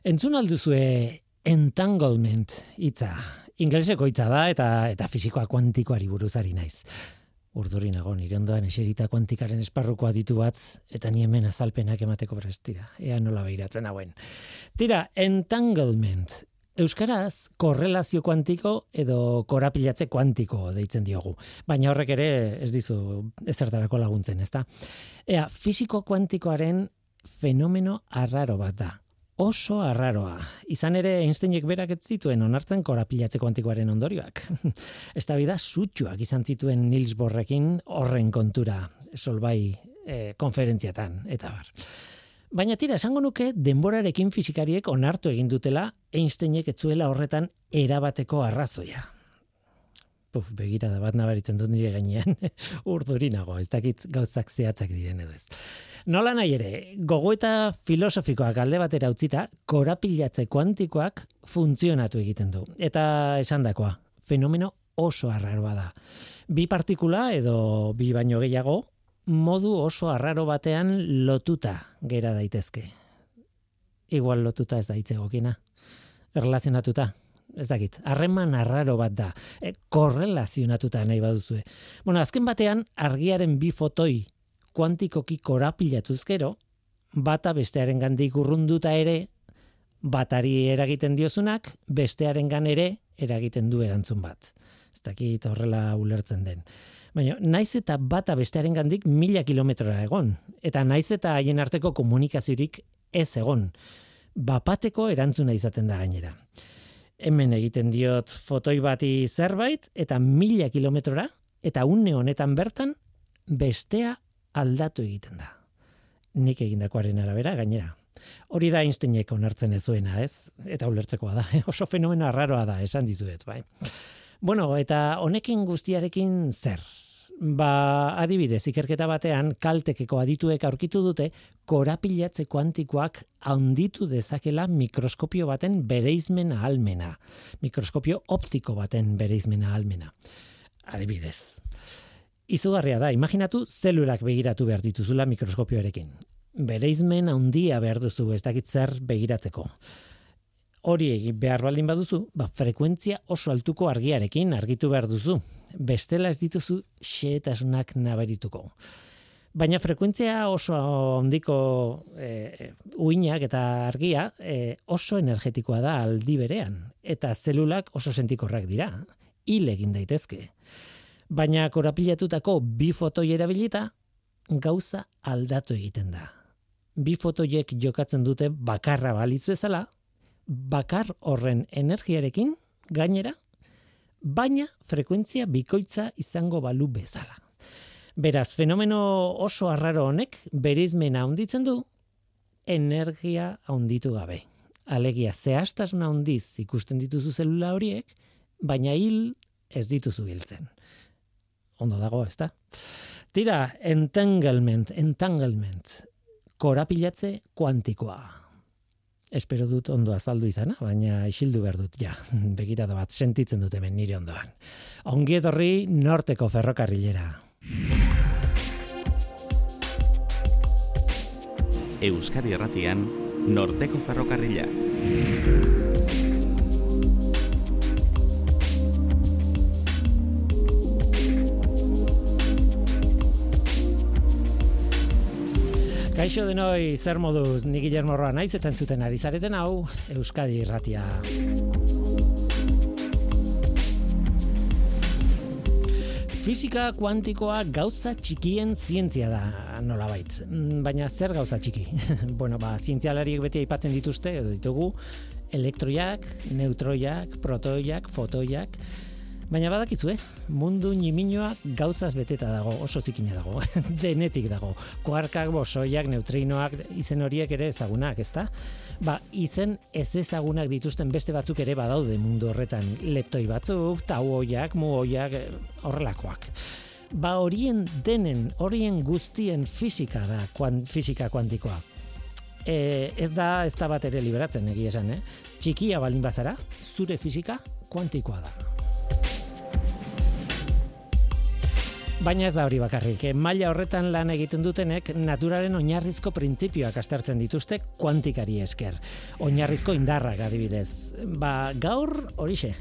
Entzun alduzue entanglement hitza. Ingleseko hitza da eta eta fisikoa kuantikoari buruzari naiz. Urduri nago nire ondoan eserita kuantikaren esparruko ditu bat eta ni hemen azalpenak emateko prestira. Ea nola behiratzen hauen. Tira, entanglement. Euskaraz, korrelazio kuantiko edo korapilatze kuantiko deitzen diogu. Baina horrek ere ez dizu ezertarako laguntzen, ezta? Ea, fisiko kuantikoaren fenomeno arraro bat da oso arraroa. Izan ere Einsteinek berak ez zituen onartzen korapilatze kuantikoaren ondorioak. Ez da bida sutxuak izan zituen Niels Borrekin horren kontura, solbai e, konferentziatan, eta bar. Baina tira, esango nuke denborarekin fizikariek onartu egin dutela Einsteinek etzuela horretan erabateko arrazoia. Puf, begira da bat nabaritzen dut nire gainean, urdurinago, ez dakit gauzak zehatzak diren edo ez. Nola nahi ere, gogo eta filosofikoak alde batera utzita, korapilatze kuantikoak funtzionatu egiten du. Eta esan dakoa, fenomeno oso arraroa da. Bi partikula edo bi baino gehiago, modu oso arraro batean lotuta gera daitezke. Igual lotuta ez da itzegokina. Erlazionatuta, ez dakit, harreman arraro bat da, e, korrelazionatuta nahi baduzue. Bueno, azken batean, argiaren bi fotoi kuantikoki korapilatuz gero, bata bestearen gandik urrunduta ere, batari eragiten diozunak, bestearen gan ere eragiten du erantzun bat. Ez dakit horrela ulertzen den. Baina, naiz eta bata bestearen gandik mila kilometrora egon. Eta naiz eta haien arteko komunikaziorik ez egon. Bapateko erantzuna izaten da gainera. Hemen egiten diot fotoi bati zerbait, eta mila kilometrora, eta une honetan bertan, bestea aldatu egiten da. Nik egindakoaren arabera gainera. Hori da Einsteinek onartzen ez zuena, ez? Eta ulertzekoa da, oso fenomeno arraroa da, esan dizuet, bai. Bueno, eta honekin guztiarekin zer? Ba, adibidez, ikerketa batean, kaltekeko adituek aurkitu dute, korapilatze kuantikoak handitu dezakela mikroskopio baten bereizmen ahalmena. Mikroskopio optiko baten bereizmen ahalmena. Adibidez, Izugarria da, imaginatu zelulak begiratu behar dituzula mikroskopioarekin. Bereizmen handia behar duzu ez dakit zer begiratzeko. Hori egin behar baldin baduzu, ba, frekuentzia oso altuko argiarekin argitu behar duzu. Bestela ez dituzu xeetasunak nabarituko. Baina frekuentzia oso handiko e, uinak eta argia e, oso energetikoa da aldi berean. Eta zelulak oso sentikorrak dira. Hil egin daitezke. Baina korapilatutako bi fotoi erabilita, gauza aldatu egiten da. Bi fotoiek jokatzen dute bakarra balitzu ezala, bakar horren energiarekin, gainera, baina frekuentzia bikoitza izango balu bezala. Beraz, fenomeno oso arraro honek, berizmena handitzen du, energia handitu gabe. Alegia, zehastasuna handiz ikusten dituzu zelula horiek, baina hil ez dituzu hiltzen ondo dago, ezta? Tira, entanglement, entanglement, korapilatze kuantikoa. Espero dut ondo azaldu izana, baina isildu behar dut, ja, begirada bat sentitzen dut hemen nire ondoan. Ongi etorri norteko ferrokarrilera. Euskadi Erratian, norteko ferrokarrila. Kaixo denoi, zer moduz, ni Guillermo Roa naiz eta entzuten ari zareten hau Euskadi Irratia. Fisika kuantikoa gauza txikien zientzia da, nolabait. Mm, baina zer gauza txiki? bueno, ba, zientzialariek beti aipatzen dituzte, edo ditugu, elektroiak, neutroiak, protoiak, fotoiak, Baina badakizu, eh? Mundu niminoa gauzaz beteta dago, oso zikina dago, denetik dago. Kuarkak, bosoiak, neutrinoak, izen horiek ere ezagunak, ezta? Ba, izen ez ezagunak dituzten beste batzuk ere badaude mundu horretan. Leptoi batzuk, tauoiak, muoiak, horrelakoak. Ba, horien denen, horien guztien fisika da, kuan, fisika kuantikoa. E, ez da, ez da bat ere liberatzen, egia esan, eh? Txikia baldin bazara, zure fisika kuantikoa da. Baina ez da hori bakarrik, eh? maila horretan lan egiten dutenek naturaren oinarrizko printzipioak astertzen dituzte kuantikari esker. Oinarrizko indarrak adibidez. Ba, gaur horixe,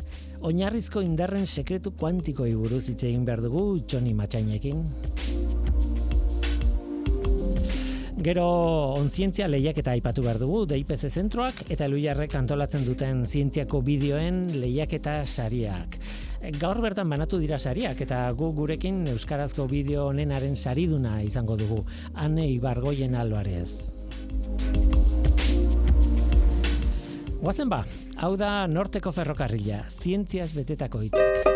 oinarrizko indarren sekretu kuantikoi buruz hitz egin behar dugu Johnny Matxainekin. Gero onzientzia lehiaketa aipatu behar dugu, DIPC zentroak eta eluiarrek antolatzen duten zientziako bideoen lehiaketa sariak. Gaur bertan banatu dira sariak eta gu gurekin Euskarazko bideo honenaren sariduna izango dugu, Ane Ibargoien Alvarez. Guazen ba, hau da Norteko Ferrokarrila, zientziaz betetako hitzak.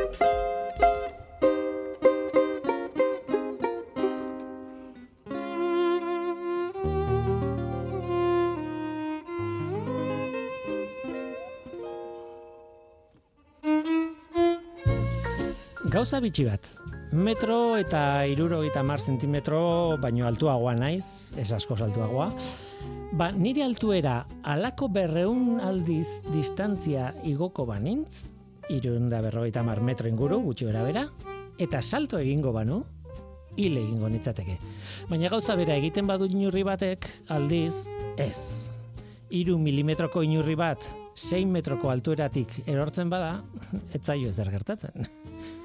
Gauza bitxi bat. Metro eta iruro eta zentimetro baino altuagoa naiz, ez asko altuagoa. Ba, nire altuera alako berreun aldiz distantzia igoko banintz, irunda berrogeita mar metro inguru, gutxi bera, eta salto egingo banu, hile egingo nitzateke. Baina gauza bera egiten badu inurri batek, aldiz, ez. Iru milimetroko inurri bat, 6 metroko altueratik erortzen bada, ez zaio ezer gertatzen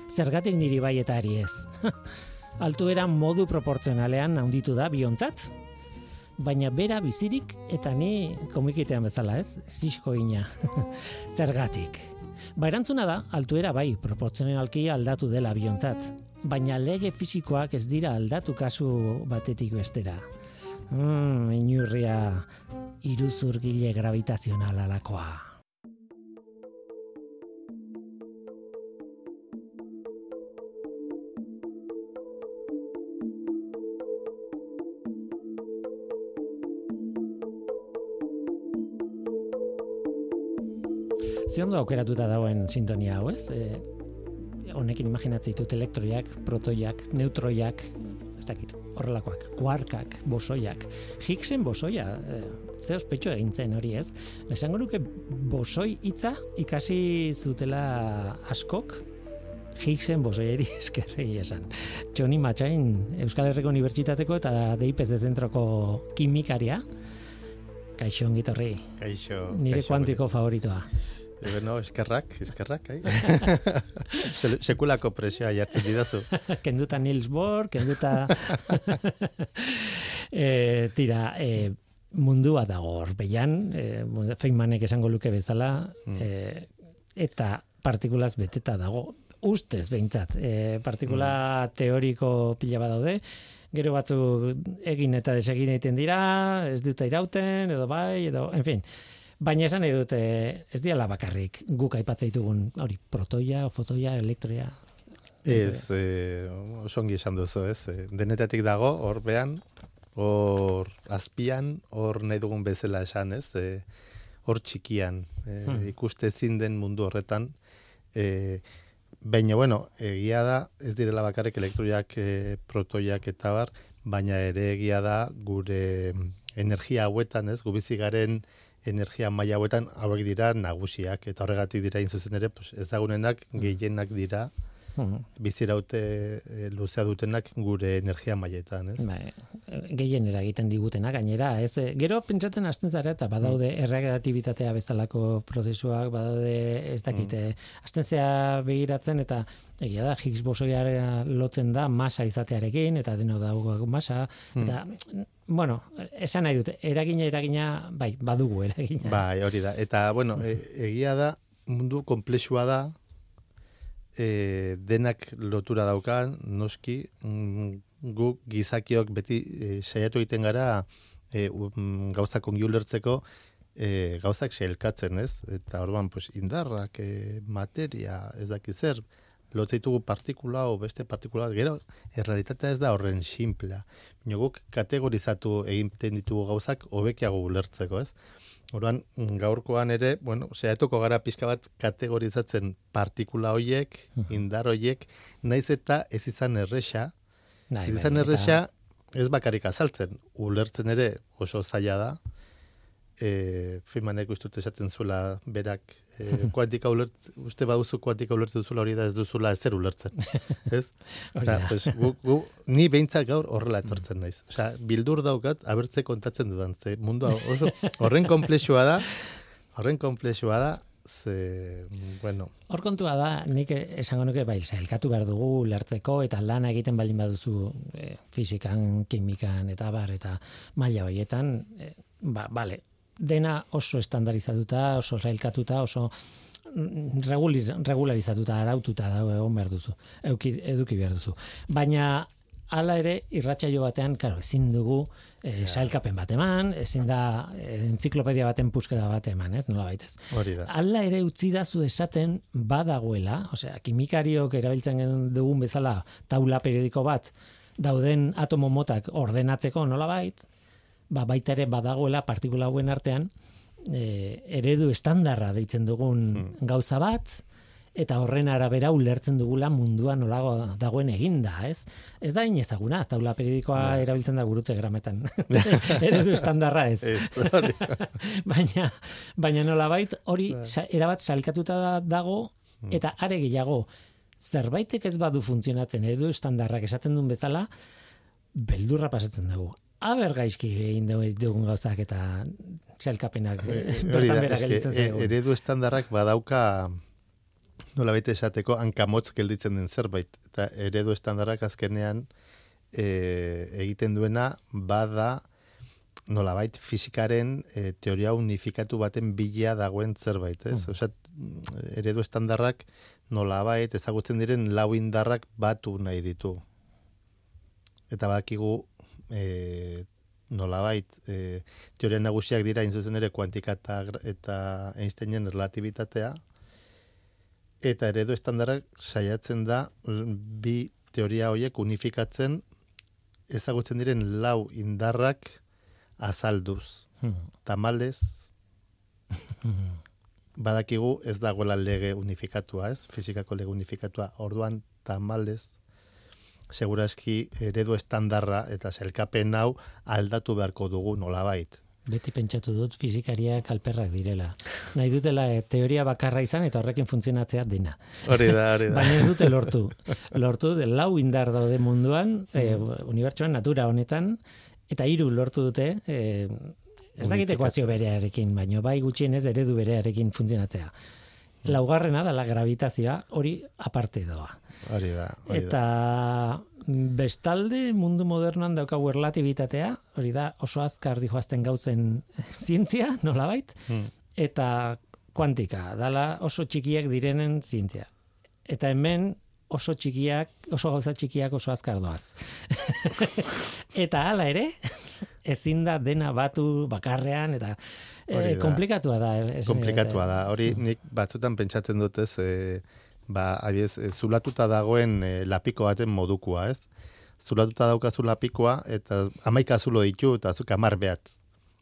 zergatik niri bai eta ari ez. Altuera modu proportzionalean handitu da biontzat, baina bera bizirik eta ni komikitean bezala ez, zisko ina. zergatik. Ba erantzuna da, altuera bai proportzionalki aldatu dela biontzat, baina lege fisikoak ez dira aldatu kasu batetik bestera. Mm, inurria iruzurgile gravitazional Ze ondo aukeratuta dagoen sintonia hau, ez? E, honekin imaginatzen ditut elektroiak, protoiak, neutroiak, ez dakit, horrelakoak, kuarkak, bosoiak, Higgsen bosoia, e, ze ospetxo egin zen hori, ez? Esango nuke bosoi hitza ikasi zutela askok, Higgsen bosoieri eskasegi esan. Johnny Matxain, Euskal Herriko Unibertsitateko eta DIPZ zentroko kimikaria, Kaixo ongitorri. Kaixo. Nire kuantiko favoritoa. Ebe no, eskerrak, eskerrak, ai. Sekulako presioa jartzen didazu. kenduta Nils Bohr, kenduta... e, tira, e, mundua dago hor, behian, e, Feynmanek esango luke bezala, mm. eta partikulaz beteta dago, ustez behintzat, e, partikula mm. teoriko pila badaude, gero batzu egin eta desegin egiten dira, ez dute irauten, edo bai, edo, en fin, Baina esan nahi dute, ez diala bakarrik guk aipatzen ditugun, hori, protoia, fotoia, elektroia. Ez, eh, osongi esan duzu, ez. Eh, denetatik dago, hor behan, hor azpian, hor nahi dugun bezala esan, ez. Eh, hor txikian, eh, hmm. ikuste ezin den mundu horretan. Eh, baina, bueno, egia da, ez direla bakarrik elektroiak, eh, protoiak eta bar, baina ere egia da gure energia hauetan, ez, gubizigaren garen energia maila hauetan hauek dira nagusiak eta horregatik dira in zuzen ere pues ezagunenak mm. gehienak dira mm. biziraute e, luzea dutenak gure energia mailetan, ez? Bai, gehien eragiten digutenak gainera, ez? Eh, gero pentsatzen hasten zara eta badaude mm. erregatibitatea bezalako prozesuak, badaude ez dakite, mm. hasten zea begiratzen eta egia da Higgs bosoia lotzen da masa izatearekin eta deno dago masa mm. Bueno, esan nahi dute, eragina eragina bai, badugu eragina. Bai, hori da. Eta bueno, e, egia da mundu komplexua da e, denak lotura daukan, noski mm, guk gizakiok beti e, saiatu egiten gara e, um, gauzak ongi ulertzeko e, gauzak selkatzen, ez? Eta orban, pues, indarrak, e, materia, ez daki zer, lotzaitugu partikula o beste partikula, gero, errealitatea ez da horren simplea. guk kategorizatu egiten ditugu gauzak hobekiago ulertzeko, ez? Orduan, gaurkoan ere, bueno, zehatuko gara pizka bat kategorizatzen partikula hoiek, indar hoiek, naiz eta ez izan erresa, Nahi, ez izan erresa, ez bakarik azaltzen, ulertzen ere oso zaila da, e, Feynmanek uste esaten zuela berak e, kuantika ulertz, uste baduzu kuantika ulertzen zuzula hori da ez duzula ezer ulertzen. Ez? Da. pues, gu, gu, ni behintzat gaur horrela etortzen naiz. Osea, bildur daukat, abertze kontatzen dudan. Ze mundu oso, horren komplexua da, horren komplexua da, ze, bueno, Hor kontua da, nik esango nuke bai, sailkatu behar dugu lertzeko eta lana egiten baldin baduzu e, fizikan, kimikan eta bar eta maila horietan, e, ba, bale, dena oso estandarizatuta, oso sailkatuta, oso mm, regulir, regularizatuta, araututa dago egon behar duzu, euki, eduki behar duzu. Baina hala ere, irratsaio batean, karo, ezin dugu e, sailkapen bat eman, ezin da e, entziklopedia baten pusketa bat eman, ez, nola baitez. hori da. Hala ere utzi dazu esaten badagoela, osea, kimikariok erabiltzen dugun bezala taula periodiko bat dauden atomo motak ordenatzeko nolabait, ba baita ere badagoela partikula hauen artean e, eredu estandarra deitzen dugun gauza bat eta horren arabera ulertzen dugula mundua nolago dagoen eginda, ez? Ez da inezaguna, taula periodikoa Bai. erabiltzen da gurutze grametan. eredu estandarra ez baina baina nolabait hori sa, erabat salkatuta da- dago eta are gehiago zerbaitek ez badu funtzionatzen eredu estandarrak esaten duen bezala beldurra pasatzen dugu. Aber gaizki egin dugu- dugun gauzak eta salkapenak eh, Hori bertan bera gelditzen e- zaigu. eredu estandarrak badauka nola baita esateko hankamotz gelditzen den zerbait. Eta eredu estandarrak azkenean e, egiten duena bada nolabait fizikaren e, teoria unifikatu baten bila dagoen zerbait, ez? Mm. Osea, eredu estandarrak nolabait ezagutzen diren lau indarrak batu nahi ditu. Eta badakigu e, nolabait e, teoria nagusiak dira hain zuzen ere kuantika eta, eta Einsteinen relatibitatea eta eredu estandarrak saiatzen da bi teoria horiek unifikatzen ezagutzen diren lau indarrak azalduz. Hmm. Tamalez badakigu ez dagoela lege unifikatua, ez? Fizikako lege unifikatua. Orduan tamalez segurazki eredu estandarra eta selkapen hau aldatu beharko dugu nolabait. Beti pentsatu dut fizikariak alperrak direla. Nahi dutela eh, teoria bakarra izan eta horrekin funtzionatzea dena. Hori da, hori da. Baina ez dute lortu. Lortu de lau indar daude munduan, e, unibertsuan, natura honetan, eta hiru lortu dute, e, ez dakit ekuazio berearekin, baino bai gutxienez eredu berearekin funtzionatzea. Laugarrena da la gravitazioa, hori aparte doa. Hori da, hori. Eta bestalde mundu modernoan daukagu erlatibitatea, hori da oso azkar dijoazten gauzen zientzia, nolabait, Hmm. eta kuantika, dala oso txikiak direnen zientzia. Eta hemen oso txikiak, oso gauza txikiak oso azkar doaz. eta hala ere, ezin da dena batu bakarrean, eta e, da. komplikatua da. esan Komplikatua da. Hori nik batzutan pentsatzen dut ez, e, ba, abiez, e, zulatuta dagoen e, lapiko baten modukua, ez? Zulatuta daukazu lapikoa eta amaika zulo ditu eta zuk amar behatz.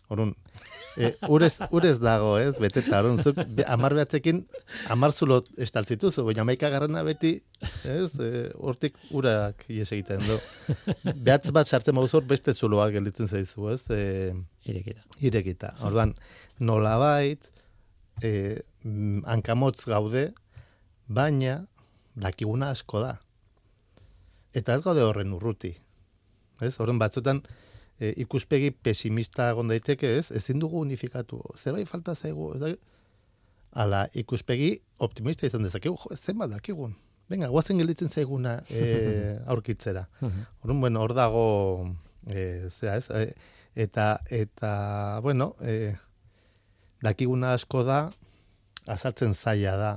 Orun, e, urez, urez dago, ez? Beteta, orun, zuk amar behatzekin amar zulo estaltzituzu, baina amaika garrana beti, ez? E, hortik urak ies egiten du. Behatz bat sartzen bauzor beste zuloak gelditzen zaizu, ez? E, Irekita. irekita. Orduan, nolabait, e, hankamotz gaude, baina dakiguna asko da. Eta ez gaude horren urruti. Ez? Horren batzutan e, ikuspegi pesimista egon daiteke, ez? Ezin dugu unifikatu. Zerbait falta zaigu, ez da? Ala, ikuspegi optimista izan dezakegu, jo, zenbat dakigun. Venga, guazen gelditzen zaiguna e, aurkitzera. Orduan, bueno, hor dago, e, zera, ez? E, eta, eta, bueno, e, dakiguna asko da, azaltzen zaila da,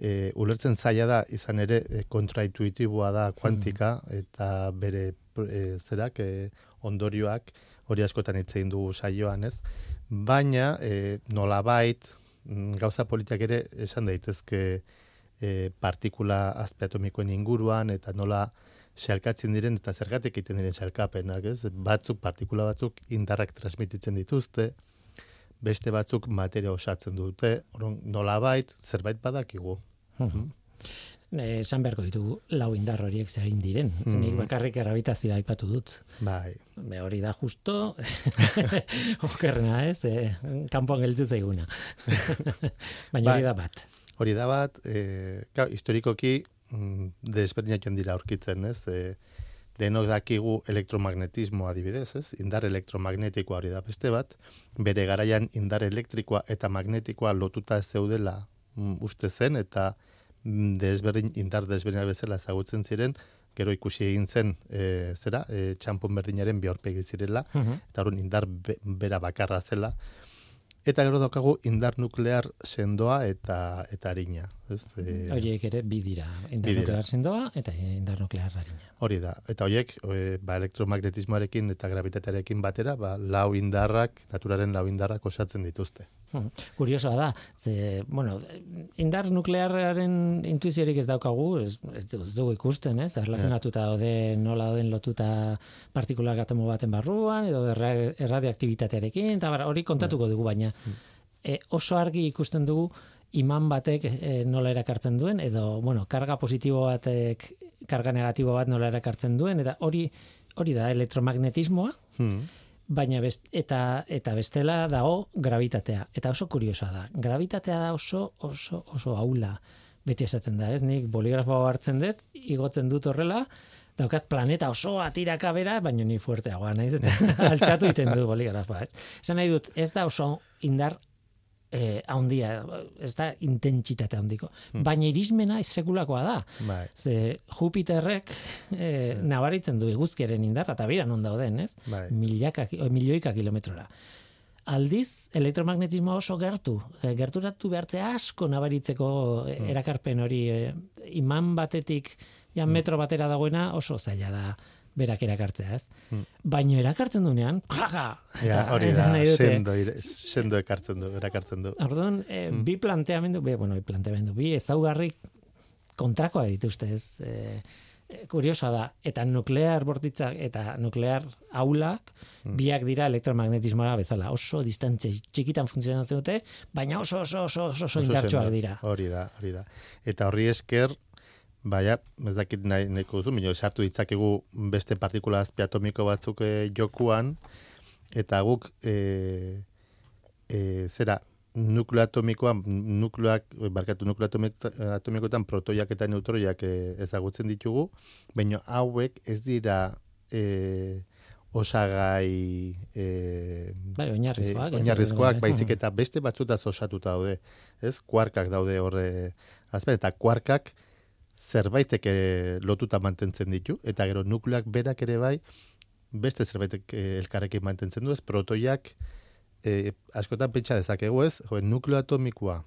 e, ulertzen zaila da, izan ere, e, kontraintuitiboa da kuantika, eta bere e, zerak, e, ondorioak, hori askotan hitz egin dugu saioan, ez? Baina, e, nolabait, mm, gauza politak ere esan daitezke e, partikula azpeatomikoen inguruan, eta nola xalkatzen diren eta zergatik egiten diren xalkapenak, ez? Batzuk, partikula batzuk indarrak transmititzen dituzte, beste batzuk materia osatzen dute, orduan nolabait zerbait badakigu. Mhm. eh, esan beharko ditugu lau indar horiek zein diren. Mm. Nik bakarrik errabitazioa aipatu dut. Bai, Be, hori da justo, okerrena ez, e, kanpoan gelditu zaiguna. Baina Bai. hori da bat. hori da bat, e, claro, historikoki mm, desberdinak dira aurkitzen, ez? E, denok dakigu elektromagnetismo adibidez, ez? Indar elektromagnetikoa hori da beste bat, bere garaian indar elektrikoa eta magnetikoa lotuta zeudela mm, uste zen, eta desberdin, indar desberdinak bezala ezagutzen ziren, gero ikusi egin zen, e, zera, e, txampon berdinaren biorpegi zirela, Mhm. eta hori indar be, bera bakarra zela. Eta gero daukagu indar nuklear sendoa eta eta arina, ez? E, Horiek ere bi dira. Indar nuklear sendoa eta indar nuklear harina. hori da. Eta horiek e, ba, elektromagnetismoarekin eta gravitatearekin batera, ba, lau indarrak, naturaren lau indarrak osatzen dituzte. Hmm. Kuriosoa da, ze, bueno, indar nuklearraren intuiziorik ez daukagu, ez, ez, ez dugu ikusten, ez? Erlazionatuta daude nola dauden lotuta partikulak atomo baten barruan, edo erra, erradioaktibitatearekin, eta hori kontatuko dugu, baina e, oso argi ikusten dugu iman batek e, nola erakartzen duen, edo, bueno, karga positibo batek karga negatibo bat nola erakartzen duen, eta hori hori da elektromagnetismoa, Hmm. baina best, eta eta bestela dago gravitatea. Eta oso kuriosoa da gravitatea da oso oso oso aula beti esaten da ez? Nik boligrafo hau hartzen dut igotzen dut horrela daukat planeta oso atiraka bera baina ni fuerteagoa naiz eta altxatu egiten du boligrafoa ez? Esan nahi dut ez da oso indar eh, handia, ez da intentsitate handiko. Baina irismena sekulakoa da. Bai, Ze Jupiterrek eh, nabaritzen du eguzkiaren indarra, eta bira non dauden, ez? bai. milaka, o, milioika kilometrora. Aldiz, elektromagnetismoa oso gertu. E, gerturatu behartzea asko nabaritzeko e, erakarpen hori e, iman batetik ja metro batera dagoena oso zaila da berak erakartzea, ez? Mm. Baina erakartzen dunean, klaga! Ja, hori da, sendo, sendo ekartzen du, erakartzen du. Orduan, e, bi planteamendu, be, bueno, bi planteamendu, bi ezaugarri kontrakoa dituzte, ez? E, e, kuriosoa da, eta nuklear bortitzak eta nuklear aulak, biak dira elektromagnetismoa bezala, oso distantzia txikitan funtzionatzen dute, baina oso oso oso oso, oso indartsuak dira. Hori da, hori da. Eta horri esker, baina, ez dakit nahi, nahiko duzu, baina sartu ditzakegu beste partikula azpiatomiko batzuk eh, jokuan, eta guk, e, e, zera, nukleo atomikoan, nukleoak, barkatu nukleo atomik- atomikoetan protoiak eta neutroiak e, ezagutzen ditugu, baina hauek ez dira e, osagai e, Bai, oinarrizkoak. Ez? oinarrizkoak, baizik Mhm. eta beste batzutaz osatuta daude. Ez? Kuarkak daude horre azpen, eta kuarkak zerbaitek eh, lotuta mantentzen ditu, eta gero nukleak berak ere bai, beste zerbaitek eh, elkarrekin mantentzen du, ez protoiak eh, askotan pentsa dezakegu ez, jo, nukleo atomikoa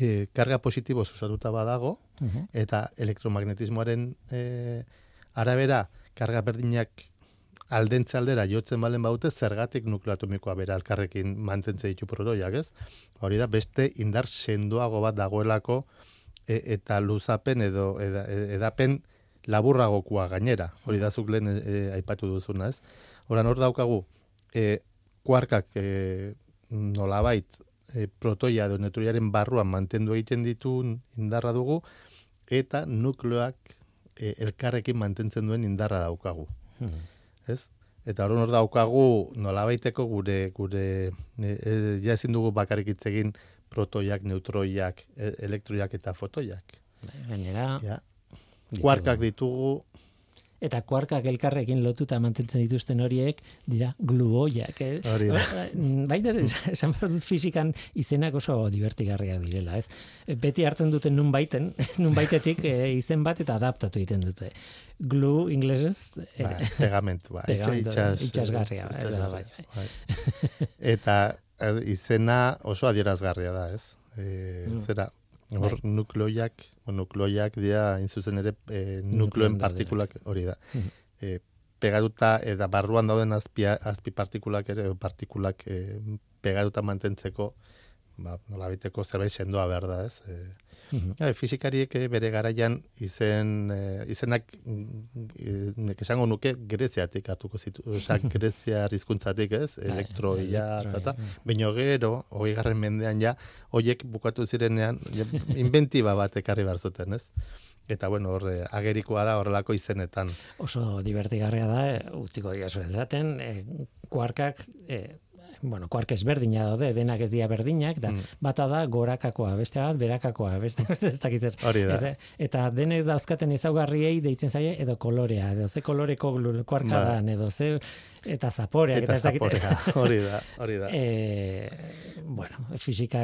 eh, karga positibo osatuta badago, Mhm. eta elektromagnetismoaren eh, arabera karga berdinak aldentze aldera jotzen balen baute zergatik nukleo atomikoa bera elkarrekin mantentze ditu protoiak, ez? Hori da beste indar sendoago bat dagoelako e, eta luzapen edo eda, e- edapen laburragokoa gainera. Hori da zuk lehen e, aipatu duzuna, ez? Horan hor daukagu e, kuarkak e, nolabait e, protoia edo neutroiaren barruan mantendu egiten ditu indarra dugu eta nukleoak e, elkarrekin mantentzen duen indarra daukagu, Mhm. ez? Eta hor hor daukagu nolabaiteko gure gure e, e, ja ezin dugu bakarrik hitz egin protoiak, neutroiak, e, elektroiak eta fotoiak. Bai, Gainera, Ja. Kuarkak ditugu, eta kuarkak elkarrekin lotuta mantentzen dituzten horiek dira gluoiak. Eh? Hori da. Baita ere, esan behar dut fizikan izenak oso divertigarriak direla, ez? Beti hartzen duten nun baiten, nun baitetik eh, izen bat eta adaptatu egiten dute. Glue inglesez, eh, ba, pegamentu, ba, Pegamento, itxas- itxasgarria, ez da, itxasgarria, bai, bai. Eta eh, izena oso adierazgarria da, ez? E, Mm. Zera, hor nukleoiak, o nukleoiak dira, inzuzen ere, e, nukleoen Nukleoen partikulak hori da. Mhm. E, pegatuta eta barruan dauden azpi, azpi partikulak ere, partikulak e, pegatuta mantentzeko, ba, nolabiteko zerbait sendoa behar da, ez? E, Mhm. Ja, fisikariek eh, bere garaian izen eh, izenak mm, eh, nek esango nuke greziatik hartuko zitu, osea grezia hizkuntzatik, ez? Elektroia elektroi, ta ta. mm. Gero, 20. mendean ja hoiek bukatu zirenean inventiba bat ekarri behar zuten, ez? eta bueno, hor agerikoa da horrelako izenetan. Oso divertigarria da, utziko dira zuen zaten, e, kuarkak, e, bueno, kuark ezberdina daude, denak ez dira berdinak, da, Mm. bata da gorakakoa, beste bat berakakoa, beste, beste ez dakit zer. Hori da. Eta, eta denek dauzkaten ezaugarriei deitzen zaie, edo kolorea, edo ze koloreko kuarka Bai. dan, edo ze, eta zaporeak, Eta eta, ez dakit. zaporea, hori da, hori da. E, bueno, fisika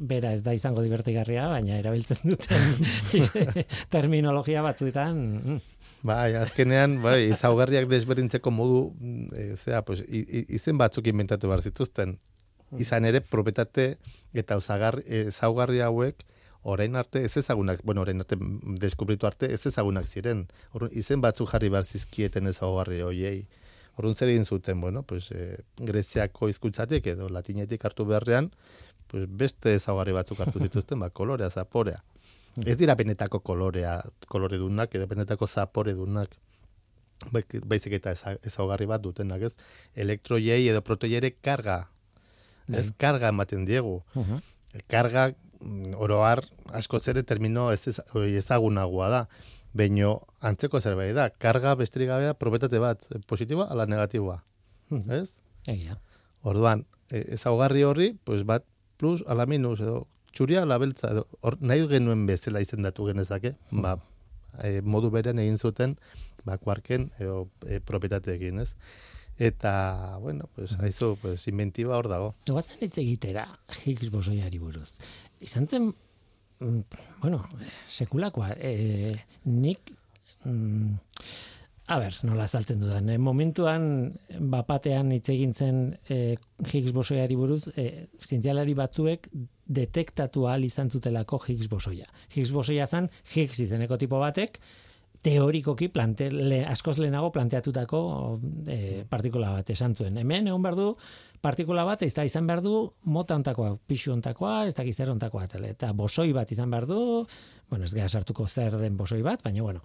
bera ez da izango divertigarria, baina erabiltzen duten terminologia batzuetan, mm, Bai, azkenean, bai, izaugarriak desberdintzeko modu, e, zera, pues, izen batzuk inventatu behar zituzten. Izan ere, propetate eta usagar, ezaugarri hauek, orain arte ez ezagunak, bueno, orain arte deskubritu arte ez ezagunak ziren. Orduan, izen batzuk jarri behar zizkieten ezaugarri hoiei. Orduan zer egin zuten, bueno, pues, e, greziako hizkuntzatik edo latinetik hartu beharrean, pues, beste ezaugarri batzuk hartu zituzten, ba, kolorea, zaporea. Ez dira benetako kolorea, koloredunak edo benetako zaporedunak. Bai- Baizik eta eza- ezaugarri bat dutenak, ez? Elektroiei edo protoiere karga. Ez karga ematen diegu. mhm. Karga mm, oroar asko zere termino ez ezagunagoa da. Baino antzeko zerbait da. Karga besterik gabe da probetate bat, positiboa ala negatiboa, Mhm. ez? Egia. Orduan, e, ezaugarri horri, pues bat plus ala minus edo txuria ala beltza edo hor, nahi genuen bezala izendatu genezake, ba, e, modu beren egin zuten ba kuarken edo e, propietateekin, ez? Eta, bueno, pues haizu, pues inventiba hor dago. Goazen hitz egitera Higgs bosoiari buruz. Izan zen, mm, bueno, sekulakoa, e, nik, mm, a ber, nola azaltzen dudan, e, momentuan bapatean hitz egin zen e, Higgs bosoiari buruz, e, zientzialari batzuek detektatu ahal izan zutelako Higgs bosoia. Higgs bosoia zen Higgs izeneko tipo batek, teorikoki plante, le, askoz lehenago planteatutako e, partikula bat esan zuen. Hemen egon behar du partikula bat, ez da izan behar du mota ontakoa, pixu ontakoa, ez da zer ontakoa, eta bosoi bat izan behar du, bueno, ez gara sartuko zer den bosoi bat, baina bueno,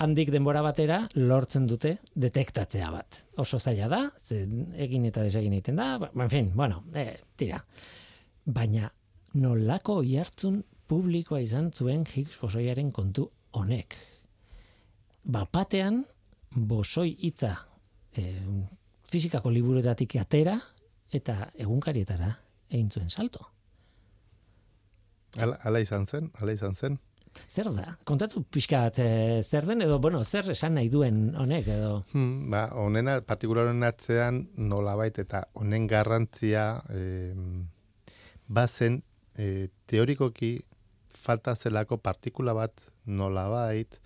handik denbora batera lortzen dute detektatzea bat. Oso zaila da, ze egin eta desegin egiten da, ba, en fin, bueno, e, tira. Baina nolako ihartzun publikoa izan zuen Higgs bosoiaren kontu honek. Bapatean bosoi hitza e, fizikako liburuetatik atera eta egunkarietara egin zuen salto. Ala, ala izan zen, ala izan zen. Zer da? Kontatu pixka bat e, zer den edo, bueno, zer esan nahi duen honek edo... Hmm, ba, honena, partikularen atzean nolabait eta honen garrantzia eh, bazen eh, teorikoki falta zelako partikula bat nolabait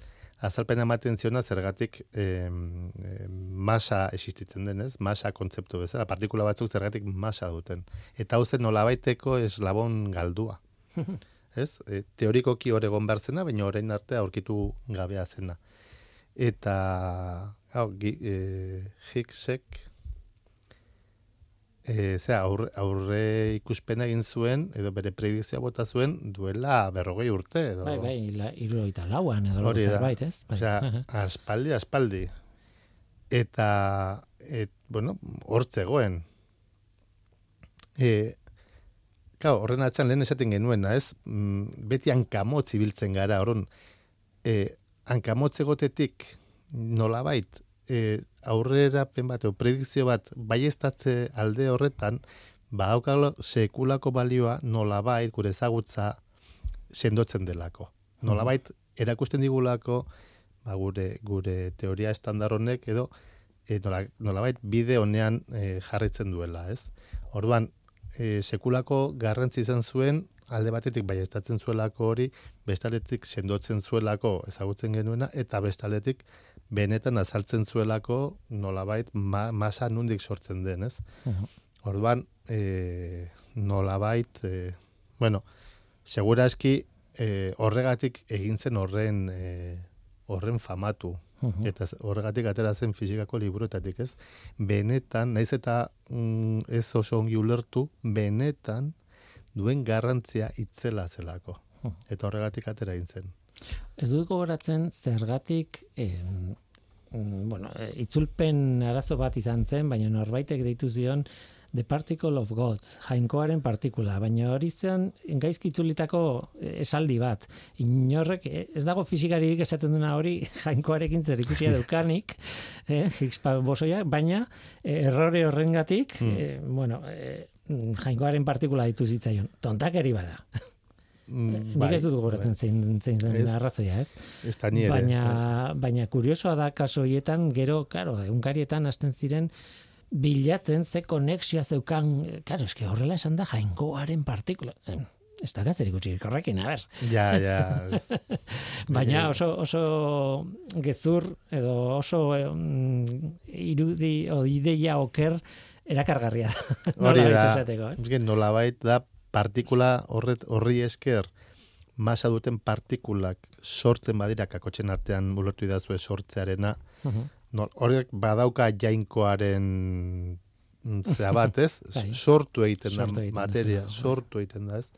azalpena ematen ziona zergatik eh, eh, masa existitzen denez, masa kontzeptu bezala, partikula batzuk zergatik masa duten. Eta hau zen nolabaiteko eslabon galdua. Ez? E, teorikoki hor egon behar zena, baina orain arte aurkitu gabea zena. Eta hau, e, Higgsek e, zera, aurre, aurre ikuspena egin zuen, edo bere predikzioa bota zuen, duela berrogei urte. Edo, Bai, bai, la, irurogeita lauan edo Hori da. zerbait, ez? Bai. Osea, aspaldi, aspaldi. Eta, et, bueno, hor zegoen. E, Kau, horren atzean lehen esaten genuena, ez? Mm, beti hankamotz ibiltzen gara, horren, e, hankamotz egotetik nolabait, e, aurrera pen bat, o predikzio bat, baieztatze alde horretan, ba, haukalo sekulako balioa nolabait gure ezagutza sendotzen delako. Nolabait erakusten digulako ba, gure gure teoria estandar honek edo e, nola, nolabait bide honean e, jarritzen duela, ez? Orduan, e, sekulako garrantzi izan zuen alde batetik baiestatzen zuelako hori, bestaletik sendotzen zuelako ezagutzen genuena eta bestaletik benetan azaltzen zuelako nolabait ma, masa nundik sortzen den, ez? Mhm. Orduan, e, nolabait, e, bueno, seguraski e, horregatik egin zen horren e, horren famatu. Mhm. Eta horregatik atera zen fizikako liburuetatik, ez? Benetan, naiz eta mm, ez oso ongi ulertu, benetan duen garrantzia itzela zelako. Mhm. Eta horregatik atera egin zen. Ez dut gogoratzen zergatik eh, bueno, itzulpen arazo bat izan zen, baina norbaitek deitu zion The Particle of God, jainkoaren partikula, baina hori zen gaizki itzulitako eh, esaldi bat. Inorrek, eh, ez dago fizikaririk esaten duna hori jainkoarekin zer ikusia daukanik, eh, bosoia, baina eh, errore horrengatik, Hmm. eh, bueno, eh, jainkoaren partikula ditu zitzaion. Tontakeri bada. Mm, Nik ez dut gogoratzen bai. zein, zein zen Ez. arrazoia, ez? Ez da ni ere. baina, bai. baina kuriosoa da kaso hoietan, gero, karo, egunkarietan hasten ziren, bilatzen ze konexioa zeukan, karo, eske horrela esan da jainkoaren partikula. Eh, Ez da gatzer ikusi horrekin, a ber. Ja, ja. Baina Eh, oso, oso gezur edo oso irudi o ideia oker erakargarria da. Hori da. esateko? Ez nolabait da partikula horret horri esker masa duten partikulak sortzen badira kakotxen artean ulertu idazue sortzearena, Mhm. no, horrek badauka jainkoaren zea bat, ez? Bai. sortu egiten da materia, bai. sortu egiten da, ez?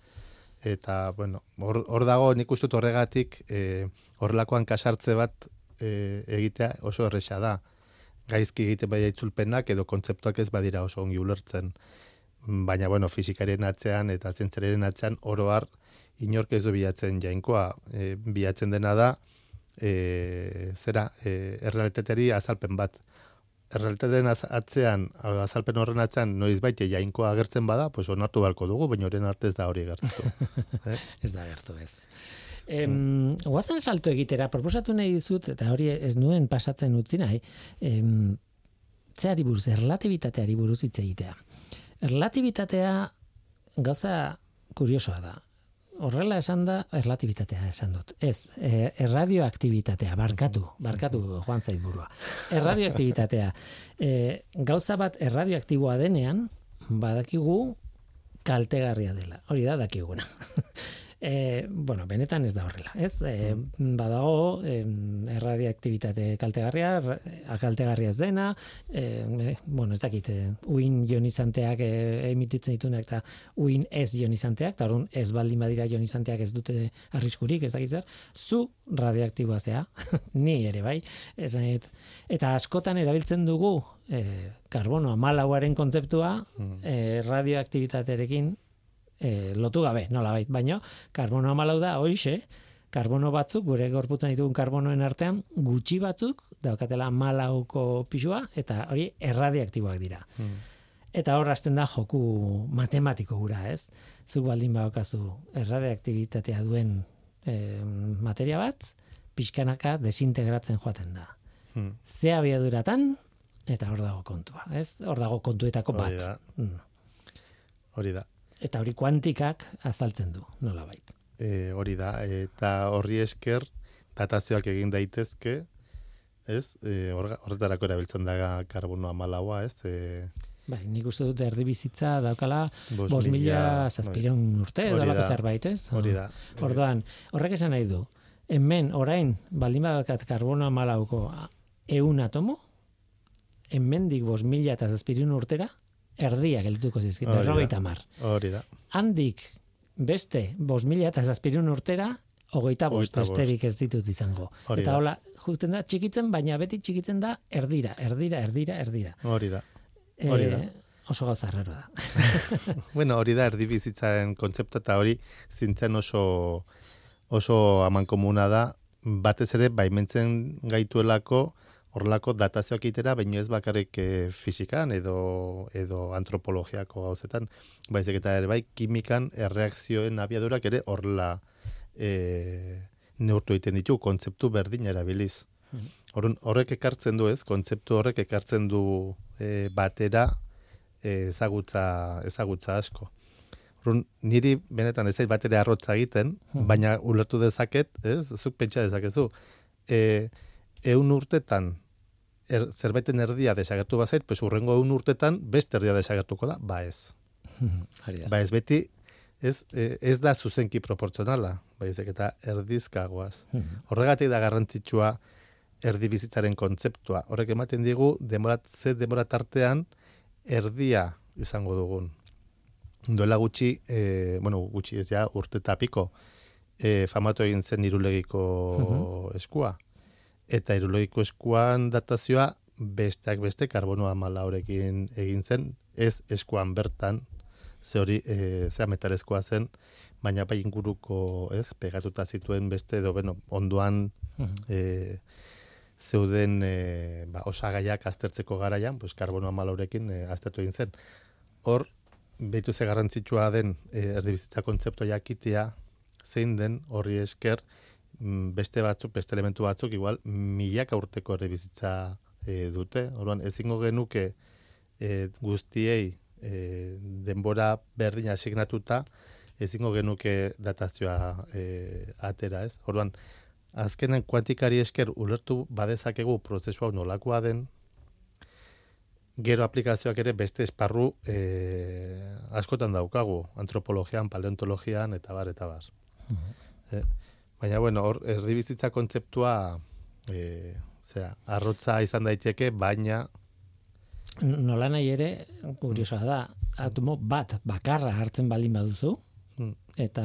Eta, bueno, hor, hor dago nik uste horregatik eh, horrelakoan kasartze bat eh, egitea oso erresa da. Gaizki egiten badia itzulpenak edo kontzeptuak ez badira oso ongi ulertzen. Mm, Baina, bueno, fisikaren atzean eta zentzeraren atzean oro har inork ez du bilatzen jainkoa. E, bilatzen dena da, e, zera, e, errealitateari azalpen bat. Errealitatearen atzean, azalpen horren atzean, noiz baite jainkoa agertzen bada, pues onartu beharko dugu, baina horren artez da hori gertatu. eh? Ez da gertu ez. Em, Guazen salto egitera, proposatu nahi dizut, eta hori ez nuen pasatzen utzi nahi, em, zeari buruz, erlatibitateari buruz hitz egitea. Erlatibitatea gauza kuriosoa da. Horrela esan da, erlatibitatea esan dut. Ez, e, erradioaktibitatea, barkatu, barkatu joan zait burua. Erradioaktibitatea. E, gauza bat erradioaktiboa denean, badakigu kaltegarria dela. Hori da dakiguna. E, bueno, benetan ez da horrela, ez? E, badago e, erradioaktibitate kaltegarria, erra- kaltegarria ez dena, e, bueno, ez dakit, e, uin ionizanteak e, emititzen ditunak eta uin ez ionizanteak, eta orduan ez baldin badira ionizanteak ez dute arriskurik, ez dakit zer, zu radioaktiboa zea, ni ere bai, esan eta askotan erabiltzen dugu e, karbono amalauaren kontzeptua e, radioaktibitatearekin e, lotu gabe, nola bait, baino, karbono amalau da, horixe, karbono batzuk, gure gorputzen ditugun karbonoen artean, gutxi batzuk, daukatela malauko pisua, eta hori erradiaktiboak dira. Eta hor hasten da joku matematiko gura, ez? Zuk baldin badaukazu erradiaktibitatea duen e, materia bat, pixkanaka desintegratzen joaten da. Hmm. Ze abiaduratan, eta hor dago kontua, ez? Hor dago kontuetako Hori da. bat. Mm. Hori da. Eta hori kuantikak azaltzen du, nola bait. E, hori da, eta horri esker datazioak egin daitezke, ez? E, horretarako erabiltzen da karbono amalaua, ez? E, Bai, nik uste dut erdi bizitza daukala Bost bos mila mila, zazpireun urte, da. zerbait, ez? hori da. Orduan, horrek esan nahi du, hemen orain, baldin badakat karbono amalauko eun atomo, hemendik bos mila eta zazpireun urtera, erdia geldituko da. berrogeita mar. Hori da. Handik, beste, bos mila eta zazpireun urtera, hogeita bost, besterik ez ditut izango. Hori eta hola, juten da, txikitzen, baina beti txikitzen da, erdira, erdira, erdira, erdira. Hori da. Hori da. Eh, oso gauza da. Bueno, hori da erdibizitzaren kontzeptu eta hori zintzen oso oso amankomuna da, batez ere baimentzen gaituelako horrelako datazioak itera, baino ez bakarrik eh, fisikan edo edo antropologiako gauzetan, baizik eta ere bai kimikan erreakzioen abiadurak ere horrela e, neurtu egiten ditu kontzeptu berdina erabiliz. Orrun horrek ekartzen du ez, kontzeptu horrek ekartzen du e, batera e, ezagutza, ezagutza asko. Orrun niri benetan ez zait bat ere arrotza egiten, baina ulertu dezaket, ez, zuk pentsa dezakezu. E, eun urtetan er, zerbaiten erdia desagertu bazait, pues urrengo eun urtetan beste erdia desagertuko da, ba ez. Ba ez beti, ez, e, ez da zuzenki proportzionala, baizik eta erdizkagoaz. Horregatik da garrantzitsua erdi bizitzaren kontzeptua. Horrek ematen digu demoratze demora tartean erdia izango dugun. Duela gutxi, e, bueno, gutxi ez ja, urte eta piko, e, famatu egin zen irulegiko eskua. Eta irulegiko eskuan datazioa besteak beste karbono amala horrekin egin zen, ez eskuan bertan, ze hori, e, zea metalezkoa zen, baina bai inguruko, ez, pegatuta zituen beste, edo, bueno, onduan e, zeuden e, ba, osagaiak aztertzeko garaian, pues, karbono amala horrekin e, aztertu egin zen. Hor, behitu ze garrantzitsua den e, erdibizitza kontzeptua jakitea, zein den horri esker, mm, beste batzuk, beste elementu batzuk, igual, milaka urteko erdibizitza e, dute. Orduan, ezingo genuke e, guztiei e, denbora berdina asignatuta, ezingo genuke datazioa e, atera, ez? Orduan, azkenen kuantikari esker ulertu badezakegu prozesu hau nolakoa den, gero aplikazioak ere beste esparru e, askotan daukagu, antropologian, paleontologian, eta bar, eta bar. E, baina, bueno, hor, erdibizitza kontzeptua, e, zera, arrotza izan daiteke, baina Nola nahi ere, kuriosoa da, atomo bat bakarra hartzen baldin baduzu, Hmm. eta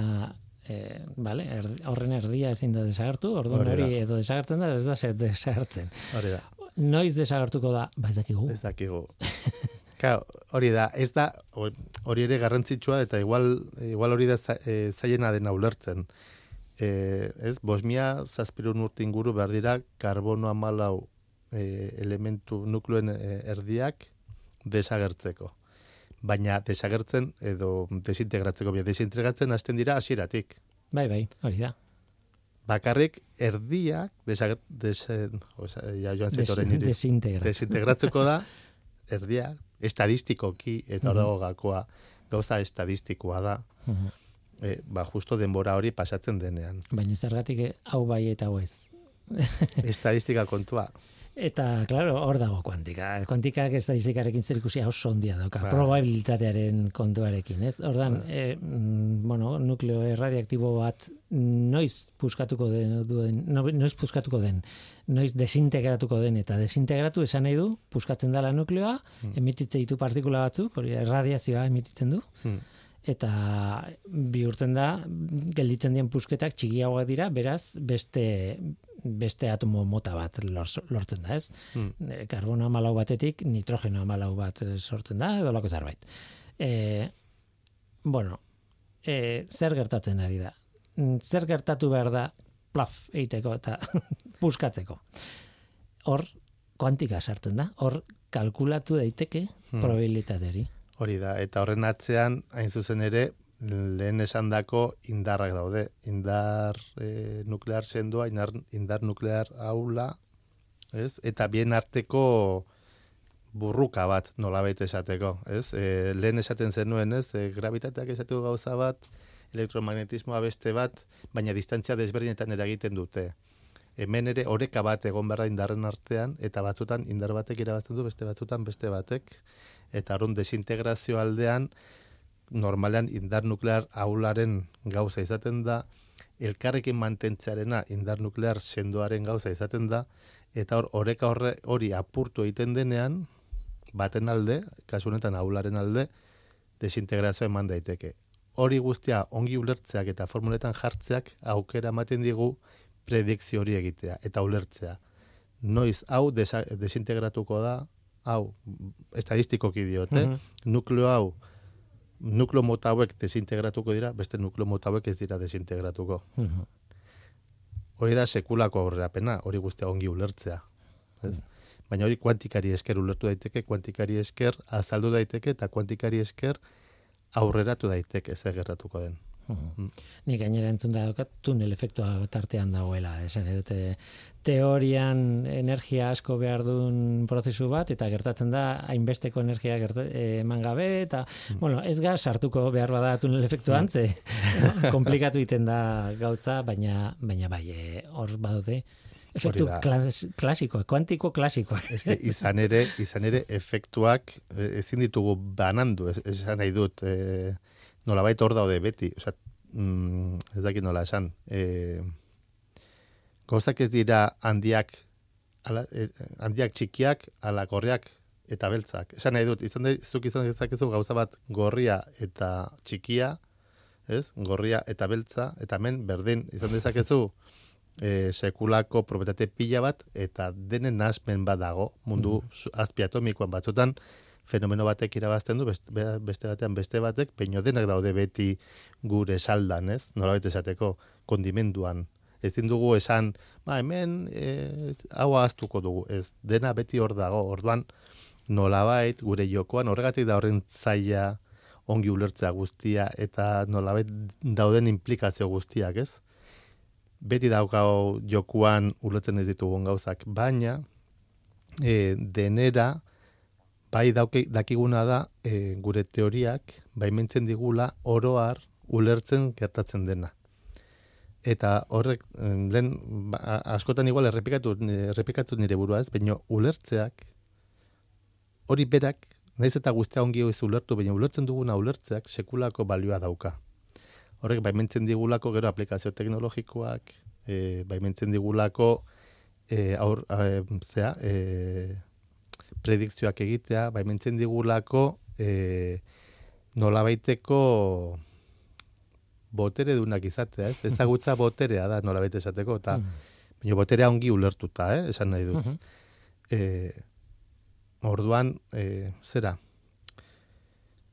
e, vale, erdi, horren erdia ezin da desagertu, orduan Hori edo desagertzen da, ez da zer desagertzen. hori da. Noiz desagertuko da, ba ez dakigu. Ez dakigu. Claro, hori da, ez da, hori ere garrantzitsua eta igual, igual hori da za- e, zailena dena ulertzen. E, ez, bosmia zazpirun urte inguru behar dira karbono amalau e, elementu nukluen e, erdiak desagertzeko. Baina desagertzen edo desintegratzeko, bia desintegratzen hasten dira hasieratik. Bai, bai, hori da. Bakarrik erdiak desager, des, oza, ja joan Des, desintegra. desintegratzeko da erdia estadistikoki eta hor dago gakoa gauza estadistikoa da Mhm. E, ba justo denbora hori pasatzen denean Baina zergatik eh, hau bai eta hau ez. estadistika kontua Eta, claro, hor dago kuantika. Kuantikak estadistikarekin zer ikusia oso ondia dauka. Bai. Probabilitatearen kontuarekin, ez? Ordan, Bai. e, mm, bueno, nukleo erradiaktibo bat noiz puskatuko den, duen, no- noiz puskatuko den, noiz desintegratuko den, eta desintegratu esan nahi du, puskatzen dela nukleoa, Hmm. emititze ditu partikula batzuk, hori erradiazioa emititzen du, Hmm. Eta bihurtzen da gelditzen dien pusketak txikiagoak dira, beraz beste beste atomo mota bat lor- lortzen da, ez? Hmm. E, Karbono amalau batetik nitrogeno amalau bat eh, sortzen da, edo lako zerbait. E, bueno, e, zer gertatzen ari da? Mm, Zer gertatu behar da plaf egiteko eta puskatzeko? Hor, kuantika sartzen da, hor kalkulatu daiteke Hmm. probabilitate hori. Hori da eta horren atzean hain zuzen ere lehen esandako indarrak daude indar e, nuklear sendoa indar, indar nuklear aula ez eta bien arteko burruka bat nolabait esateko, ez? E, lehen esaten zenuen, ez? E, gravitateak esateko gauza bat, elektromagnetismoa beste bat, baina distantzia desberdinetan eragiten dute. Hemen ere oreka bat egon behar da indarren artean, eta batzutan indar batek irabazten du, beste batzutan beste batek, eta horren desintegrazio aldean, normalean indar nuklear aularen gauza izaten da, elkarrekin mantentzearena indar nuklear sendoaren gauza izaten da, eta hor oreka horre hori apurtu egiten denean, baten alde, kasu honetan aularen alde, desintegrazioa eman daiteke. Hori guztia ongi ulertzeak eta formuletan jartzeak aukera ematen digu predikzio hori egitea eta ulertzea. Noiz hau desintegratuko da, hau estadistikoki diote, Mhm. nukleo hau nukleo mota hauek desintegratuko dira, beste nukleo mota hauek ez dira desintegratuko. Mhm. Hori da sekulako aurrerapena, hori guztia ongi ulertzea. Ez? Baina hori kuantikari esker ulertu daiteke, kuantikari esker azaldu daiteke eta kuantikari esker aurreratu daiteke zer gertatuko den. Mhm. Nik gainera entzun da daukat tunel efektua tartean dagoela, esan dute teorian energia asko behar duen prozesu bat eta gertatzen da hainbesteko energia eman gabe eta bueno, ez ga sartuko behar bada tunel efektuan ze komplikatu egiten da gauza, baina baina bai, eh, hor badaude efektu klas, klasikoak, kuantiko klasikoak. Que izan ere, izan ere efektuak eh, ezin ditugu banandu, esan nahi dut, e, nolabait hor daude beti, osea, mm, ez dakit nola esan, e, gauzak ez dira handiak, ala, e, handiak txikiak, ala gorriak eta beltzak. Esan nahi dut, izan da, zuk izan dezakezu gauza bat gorria eta txikia, ez? Gorria eta beltza, eta hemen berdin izan dezakezu e, sekulako probetate pila bat, eta denen nasmen bat dago, mundu mm. azpiatomikoan batzutan, fenomeno batek irabazten du, beste, batean beste batek, peino denak daude beti gure saldan, ez? Nola esateko, kondimenduan. Ez dugu esan, ba, hemen, e, hau aztuko dugu, ez, dena beti hor dago, orduan, nolabait, gure jokoan, horregatik da horren zaila, ongi ulertzea guztia, eta nolabait dauden implikazio guztiak, ez? beti daukau jokuan ulertzen ez ditugun gauzak, baina e, denera bai dauke, dakiguna da e, gure teoriak baimentzen digula oroar ulertzen gertatzen dena. Eta horrek, lehen, ba, askotan igual errepikatu, errepikatu nire burua ez, baina ulertzeak, hori berak, naiz eta guztia ongi ez ulertu, baina ulertzen duguna ulertzeak sekulako balioa dauka horrek baimentzen digulako gero aplikazio teknologikoak, e, baimentzen digulako e, aur, e, zea, e, predikzioak egitea, baimentzen digulako e, nola baiteko botere dunak izatea, ez? Ezagutza boterea da nola baite esateko, eta mm. boterea ongi ulertuta, eh? esan nahi dut. Mm orduan, e, zera,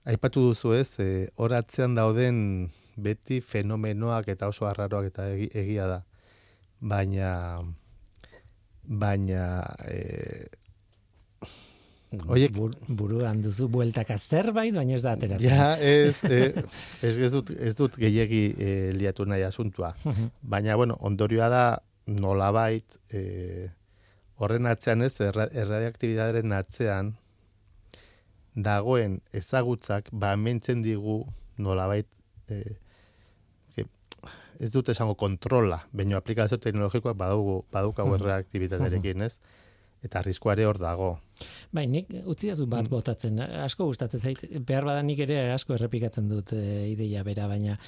aipatu duzu ez, e, horatzean dauden beti fenomenoak eta oso arraroak eta egia da. Baina baina eh Oiek Bur, buruan duzu bueltaka zerbait, baina ez da ateratzen. Ja, ez, eh, ez, ez, dut, ez dut gehiegi eh, liatu nahi asuntua. baina, bueno, ondorioa da nolabait eh, horren atzean ez, erradiaktibidadaren atzean dagoen ezagutzak ba mentzen digu nolabait eh, ez dut esango kontrola, baina aplikazio teknologikoak badugu, baduka mm -hmm. ez? Eta arriskuare hor dago. Bai, nik utzi dazu bat mm. botatzen, asko gustatzen zait, behar bada nik ere asko errepikatzen dut e, ideia bera, baina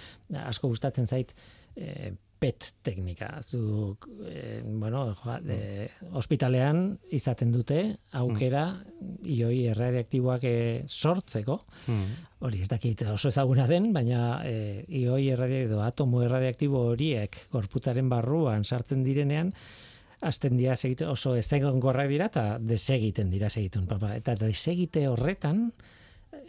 asko gustatzen zait e, PET teknika. Zu, e, bueno, joa, de, ospitalean izaten dute aukera mm. ioi erradiaktiboak e, sortzeko. Mm. Hori ez dakit oso ezaguna den, baina e, ioi erradiaktibo, atomo erradiaktibo horiek gorputzaren barruan sartzen direnean, azten dira segite, oso ezegon gorrak dira eta desegiten dira segitun. Papa. Eta desegite horretan,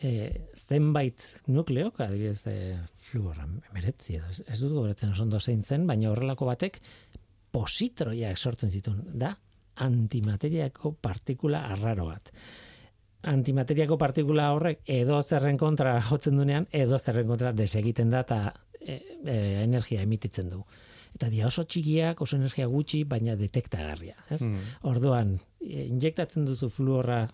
e, zenbait nukleok, adibidez, e, fluora meretzi edo, ez, ez dut goretzen oso ondo zein zen, baina horrelako batek positroiak sortzen zituen, da antimateriako partikula arraro bat. Antimateriako partikula horrek edo zerren kontra jotzen dunean, edo zerren kontra desegiten da eta e, e, energia emititzen du eta dia oso txikiak, oso energia gutxi, baina detektagarria, ez? Mm. Orduan, e, injektatzen duzu fluorra,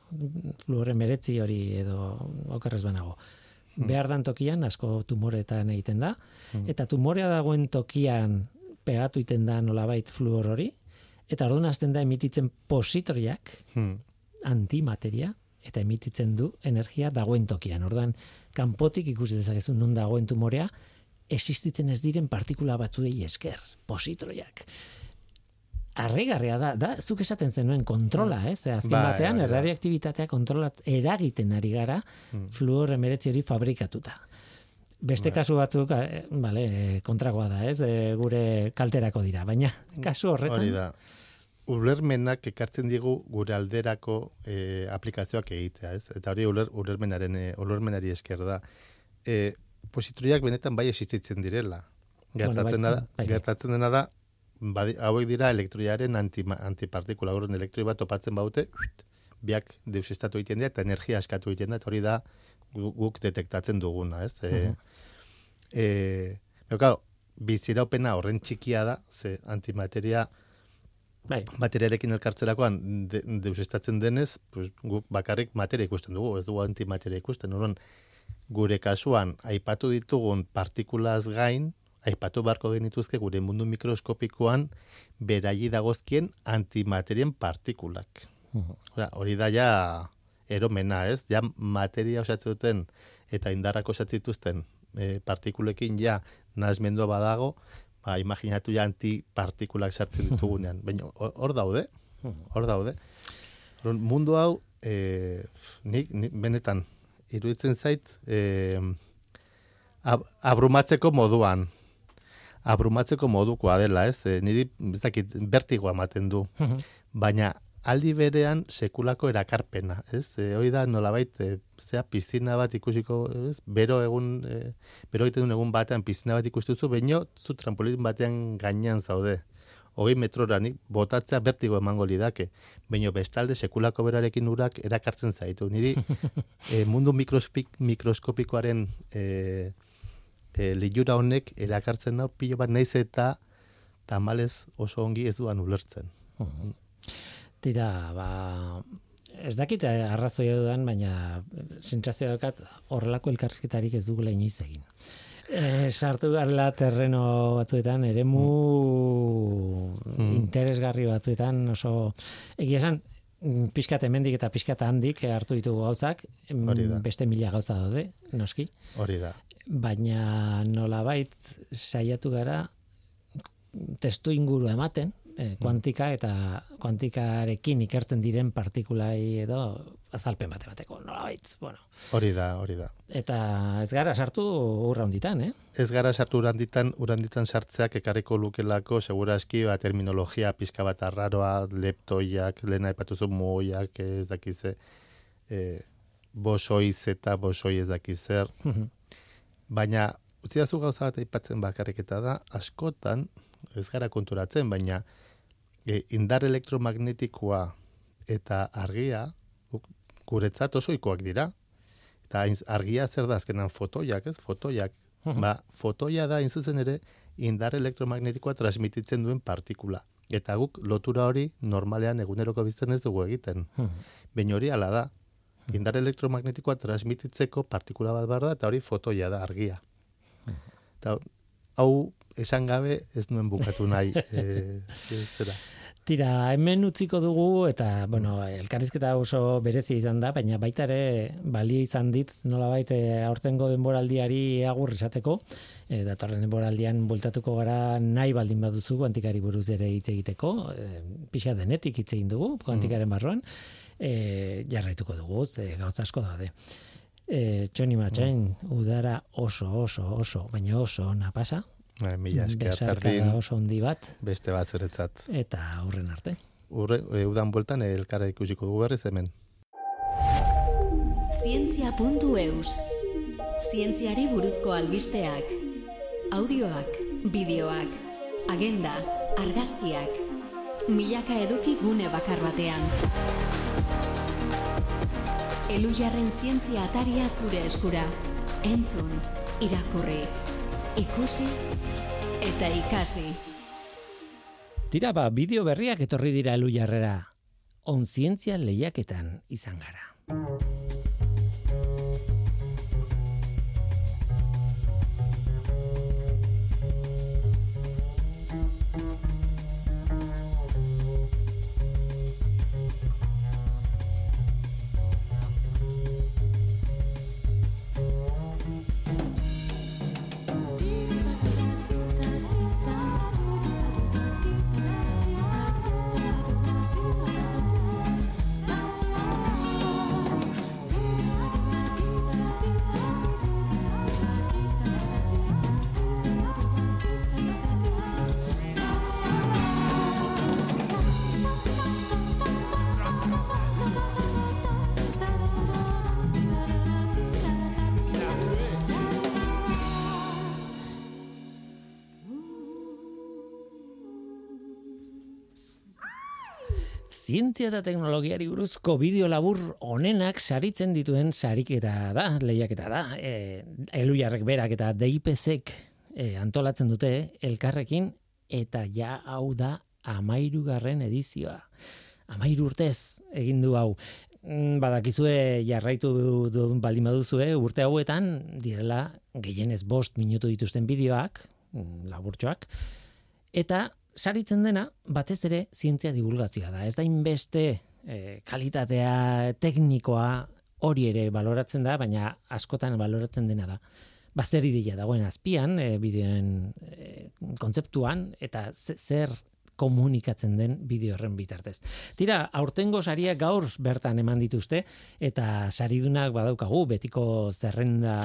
fluorre meretzi hori edo okerrez banago. Mm. Behar dan tokian, asko tumoretan egiten da, mm. eta tumorea dagoen tokian pegatu iten da nolabait fluor hori, eta orduan azten da emititzen positoriak, mm. antimateria, eta emititzen du energia dagoen tokian. Orduan, kanpotik ikusi dezakezu nun dagoen tumorea, existitzen ez diren partikula batzuei esker, positroiak. Arregarria da, da, zuk esaten zenuen kontrola, ez? Eh? Azken bai, batean, bai, erradiaktibitatea kontrolat eragiten ari gara hmm. fluor emeretzi hori fabrikatuta. Beste bai. kasu batzuk, eh, vale, kontragoa da, ez? E, gure kalterako dira, baina kasu horretan... Hori da. Ulermenak ekartzen digu gure alderako e, aplikazioak egitea, ez? Eta hori uler, ulermenaren, ulermenari esker da. E, positroiak benetan bai existitzen direla. Gertatzen, bueno, bai, da, bai, bai. gertatzen dena da, badi, hauek dira elektroiaren anti, antipartikula, horren elektroi bat topatzen baute, biak deus estatu egiten dira, eta energia askatu egiten da, eta hori da guk detektatzen duguna, ez? Uh -huh. e, e, biziraupena horren txikia da, ze antimateria Bai. Materiarekin elkartzerakoan de, deusestatzen denez, pues, guk bakarrik materia ikusten dugu, ez dugu antimateria ikusten. Horon, gure kasuan aipatu ditugun partikulaz gain, aipatu barko genituzke gure mundu mikroskopikoan berai dagozkien antimaterien partikulak. hori da ja eromena, ez? Ja materia osatzen duten eta indarrak osatzen dituzten e, partikulekin ja nazmendua badago, ba, imaginatu ja antipartikulak sartzen ditugunean. Baina hor daude, hor daude. Mundu hau, e, nik, nik benetan, iruditzen zait e, ab, abrumatzeko moduan. abrumatzeko modukoa dela, ez? E, niri, ez dakit, bertigoa ematen du. Baina aldi berean sekulako erakarpena, ez? E, hoi da nolabait e, zea piztina bat ikusiko, ez? Bero egun e, bero egiten duen egun batean piztina bat ikustuzu, baino zu trampolin batean gainean zaude. Hogei metroranik botatzea bertigo emango lidake. Baino bestalde sekulako berarekin urak erakartzen zaitu. Niri e, mundu mikroskopik, mikroskopikoaren e, e, liura honek erakartzen nau pilo bat naiz eta tamalez oso ongi ez duan ulertzen. Tira, ba, ez dakit arrazoia dudan, baina sentsazioa daukat horrelako elkarrizketarik ez dugula inoiz egin. E, sartu garela terreno batzuetan, ere mu mm. interesgarri batzuetan, oso egia esan, mm, pixkat hemendik eta pixkat handik hartu ditugu gauzak, beste mila gauza daude, noski. Hori da. Baina nolabait saiatu gara testu inguru ematen, e, kuantika eta kuantikarekin ikertzen diren partikulai edo azalpen bate bateko, nolabait, bueno. Hori da, hori da. Eta ez gara sartu urra honditan, eh? Ez gara sartu urra honditan, urra honditan sartzeak ekarriko lukelako, segura eski, ba, terminologia pizka bat arraroa, leptoiak, lehena epatuzu muoiak, ez dakize, e, bosoiz eta bosoi ez dakizer. Baina, utzi da zu gauza bat aipatzen bakarrik da, askotan, ez gara konturatzen, baina e, indar elektromagnetikoa eta argia guretzat oso ikoak dira. Eta argia zer da azkenan fotoiak, ez? Fotoiak. Ba, fotoia da inzuzen ere indar elektromagnetikoa transmititzen duen partikula. Eta guk lotura hori normalean eguneroko bizten ez dugu egiten. Baina hori ala da. Indar elektromagnetikoa transmititzeko partikula bat behar da, eta hori fotoia da, argia. Eta hau esan gabe ez nuen bukatu nahi. e, zera. Tira, hemen utziko dugu eta, bueno, elkarrizketa oso berezi izan da, baina baita ere balio izan dit nola baita eh, aurtengo denboraldiari agur esateko, e, datorren denboraldian bultatuko gara nahi baldin baduzu kuantikari buruz ere hitz egiteko, e, pixa denetik hitz egin dugu kuantikaren mm. barruan, e, jarraituko dugu, e, gauza asko daude. E, txoni matxain, udara oso, oso, oso, baina oso ona pasa, mila esker, oso handi bat. Beste bat zuretzat. Eta aurren arte. Urre, e, udan bueltan elkara ikusiko dugu berriz hemen. Zientzia.eus Zientziari buruzko albisteak. Audioak, bideoak, agenda, argazkiak. Milaka eduki gune bakar batean. Elu jarren zientzia ataria zure eskura. Entzun, irakurri, ikusi eta ikasi. Tira ba, bideo berriak etorri dira elu jarrera. Onzientzia lehiaketan izan gara. Zientzia eta teknologiari buruzko bideo labur onenak saritzen dituen sariketa da, lehiaketa da. E, Elujarrek berak eta DIPZek e, antolatzen dute elkarrekin eta ja hau da amairugarren edizioa. Amairu urtez egin du hau. Mm, badakizue jarraitu baldin baduzue urte hauetan direla gehienez bost minutu dituzten bideoak, mm, laburtxoak, eta saritzen dena batez ere zientzia divulgazioa da. Ez da inbeste e, kalitatea teknikoa hori ere baloratzen da, baina askotan baloratzen dena da. Bazer ideia dagoen azpian, e, bideoen e, kontzeptuan, eta zer komunikatzen den bideo horren bitartez. Tira, aurtengo saria gaur bertan eman dituzte eta saridunak badaukagu betiko zerrenda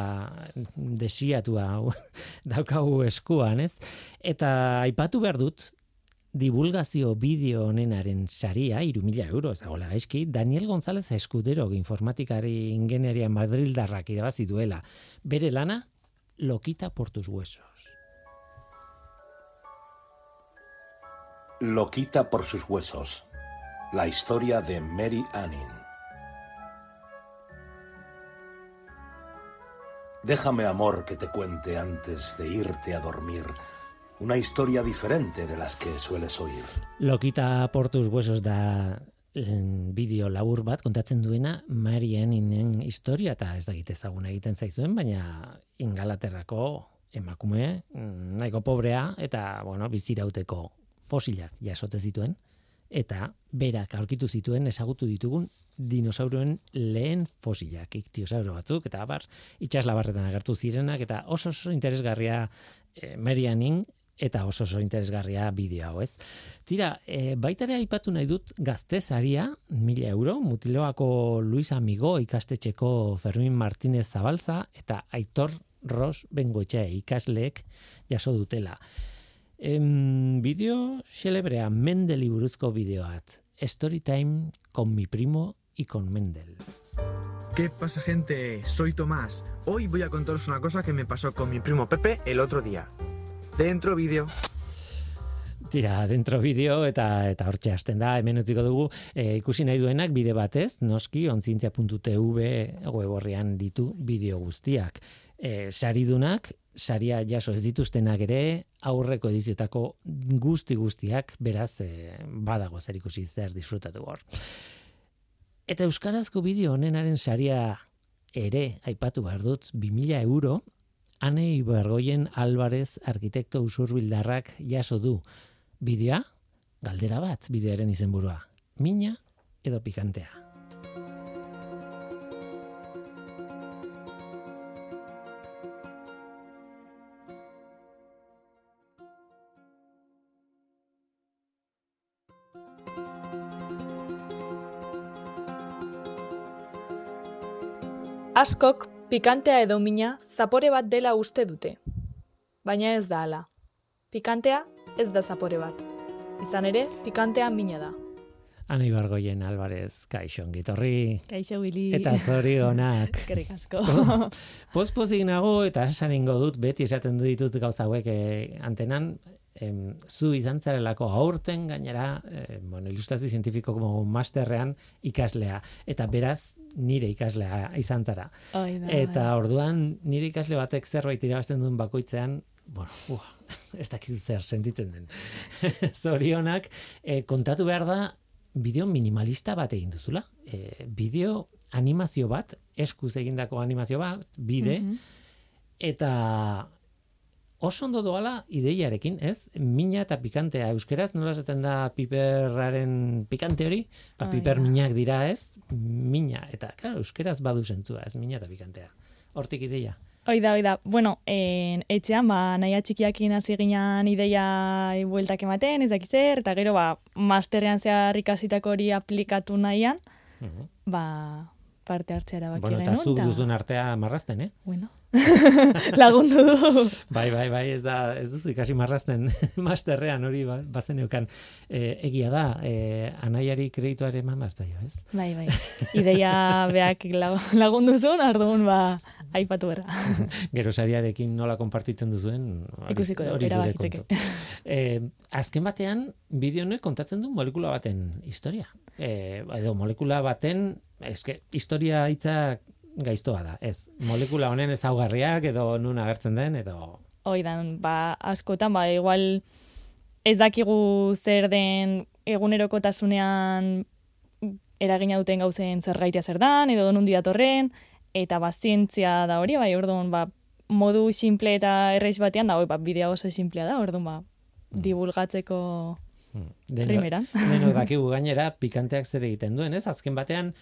desiatua daukagu eskuan, ez? Eta aipatu behar dut divulgazio bideo honenaren saria, iru mila euro, ez dagoela gaizki, Daniel González Eskudero informatikari ingenieria Madrildarrak irabazi duela. Bere lana, Lokita por tus huesos. Loquita por sus huesos. La historia de Mary Annin. Déjame, amor, que te cuente antes de irte a dormir una historia diferente de las que sueles oír. Loquita por tus huesos da bideo labur bat kontatzen duena Mary Anninen historia eta ez da ezaguna egiten zaizuen, baina ingalaterrako emakume nahiko pobrea eta bueno, bizirauteko fosilak jasote zituen eta berak aurkitu zituen ezagutu ditugun dinosauroen lehen fosilak, iktiosauro batzuk eta bar itsaslabarretan agertu zirenak eta oso oso interesgarria e, Marianin eta oso oso interesgarria bideo hau, ez? Tira, e, baita ere aipatu nahi dut gaztezaria, mila euro, mutiloako Luis Amigo ikastetxeko Fermin Martínez Zabalza eta Aitor Ros Bengoetxe ikasleek jaso dutela. Em, bideo xelebrea Mendel buruzko bideoat. Story time con mi primo y con Mendel. ¿Qué pasa gente? Soy Tomás. Hoy voy a contaros una cosa que me pasó con mi primo Pepe el otro día. Dentro vídeo. Tira, dentro vídeo eta eta hortxe hasten da, hemen utziko dugu, e, ikusi nahi duenak bide batez, noski, ontzintzia.tv web ditu bideo guztiak. E, saridunak, saria jaso ez dituztenak ere, aurreko ediziotako guzti guztiak, beraz, e, badago zer ikusi zer disfrutatu hor. Eta Euskarazko bideo honenaren saria ere, aipatu behar dut, 2000 euro, Ane Ibergoien Alvarez arkitekto usurbildarrak jaso du. Bideoa, galdera bat, bidearen izenburua. Mina edo pikantea. Askok pikantea edo mina zapore bat dela uste dute. Baina ez da hala. Pikantea ez da zapore bat. Izan ere, pikantea mina da. Ana Ibargoien Alvarez, kaixo gitorri. Kaixo Willy. Eta zori honak. Eskerrik asko. Pospozik nago eta esan ingo dut, beti esaten du ditut gauza hauek eh, antenan, em, zu izan zarelako aurten gainera, eh, bueno, ilustrazio zientifiko como masterrean ikaslea. Eta beraz, nire ikaslea izan zara. Eta orduan, nire ikasle batek zerbait irabazten duen bakoitzean, bueno, uh, ez dakizu zer sentitzen den. Zorionak, eh, kontatu behar da, bideo minimalista bat egin duzula. E, bideo animazio bat, eskuz egindako animazio bat, bide, mhm. eta oso ondo doala ideiarekin, ez? Mina eta pikantea euskeraz, nola zaten da piperraren pikante hori? Ba, piper minak dira, ez? Mina, eta, claro, euskeraz badu zentzua, ez? Mina eta pikantea. Hortik ideia. Oida, oida. Bueno, en, etxean, ba, nahi atxikiakin hasi ginean ideia bueltak ematen, ez zer, eta gero, ba, masterrean zehar ikasitako hori aplikatu nahian, uh ba, parte hartzea erabaki bueno, eta zu duzun artea marrazten, eh? Bueno, lagundu du. bai, bai, bai, ez da, ez duzu ikasi marrazten masterrean hori ba, bazen eukan. E, egia da, e, anaiari kredituare eman marta jo, ez? Bai, bai. Ideia beak lagundu zuen, ardugun ba, aipatu bera. Gero sariarekin nola konpartitzen duzuen, ikusiko hori erabakitzeke. E, azken batean, bideonek kontatzen du molekula baten historia. E, edo molekula baten eske historia hitza gaiztoa da. Ez, molekula honen ezaugarriak edo nun agertzen den edo Oidan, ba, askotan, ba, igual ez dakigu zer den egunerokotasunean eragina duten gauzen zer gaitea zer dan, edo nun diatorren, eta ba, zientzia da hori, bai, orduan, ba, modu simple eta erreiz batean da, ba, bidea oso simplea da, orduan, ba, mm. divulgatzeko mm. primeran. Deno, dakigu gainera, pikanteak zer egiten duen, ez? Azken batean,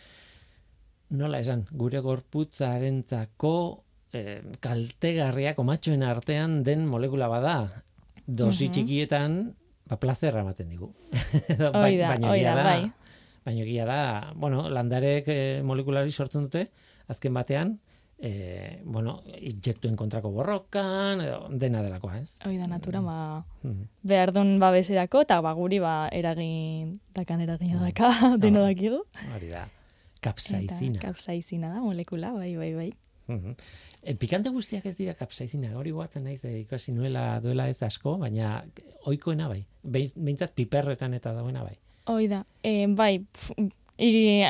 nola esan, gure gorputzarentzako eh, kaltegarriak omatxoen artean den molekula bada. Dosi uh txikietan, ba, plazerra ematen digu. Da, baina egia da, bai. Baina egia da, bueno, landarek e, molekulari sortzen dute, azken batean, e, bueno, injektuen kontrako borrokan, edo, dena delakoa, ez? Hoi da, natura, ba, Mhm. behar duen babeserako, eta ba, guri ba, eragin, dakan eragina daka, deno bai. dakigu. Hori da, Eta kapsaizina. kapsaizina da, molekula, bai, bai, bai. Mhm. E, pikante guztiak ez dira kapsaizina, hori guatzen naiz, e, ikasi nuela duela ez asko, baina oikoena bai. Behin- Behintzat piperretan eta dauena bai. Hoi da, e, bai,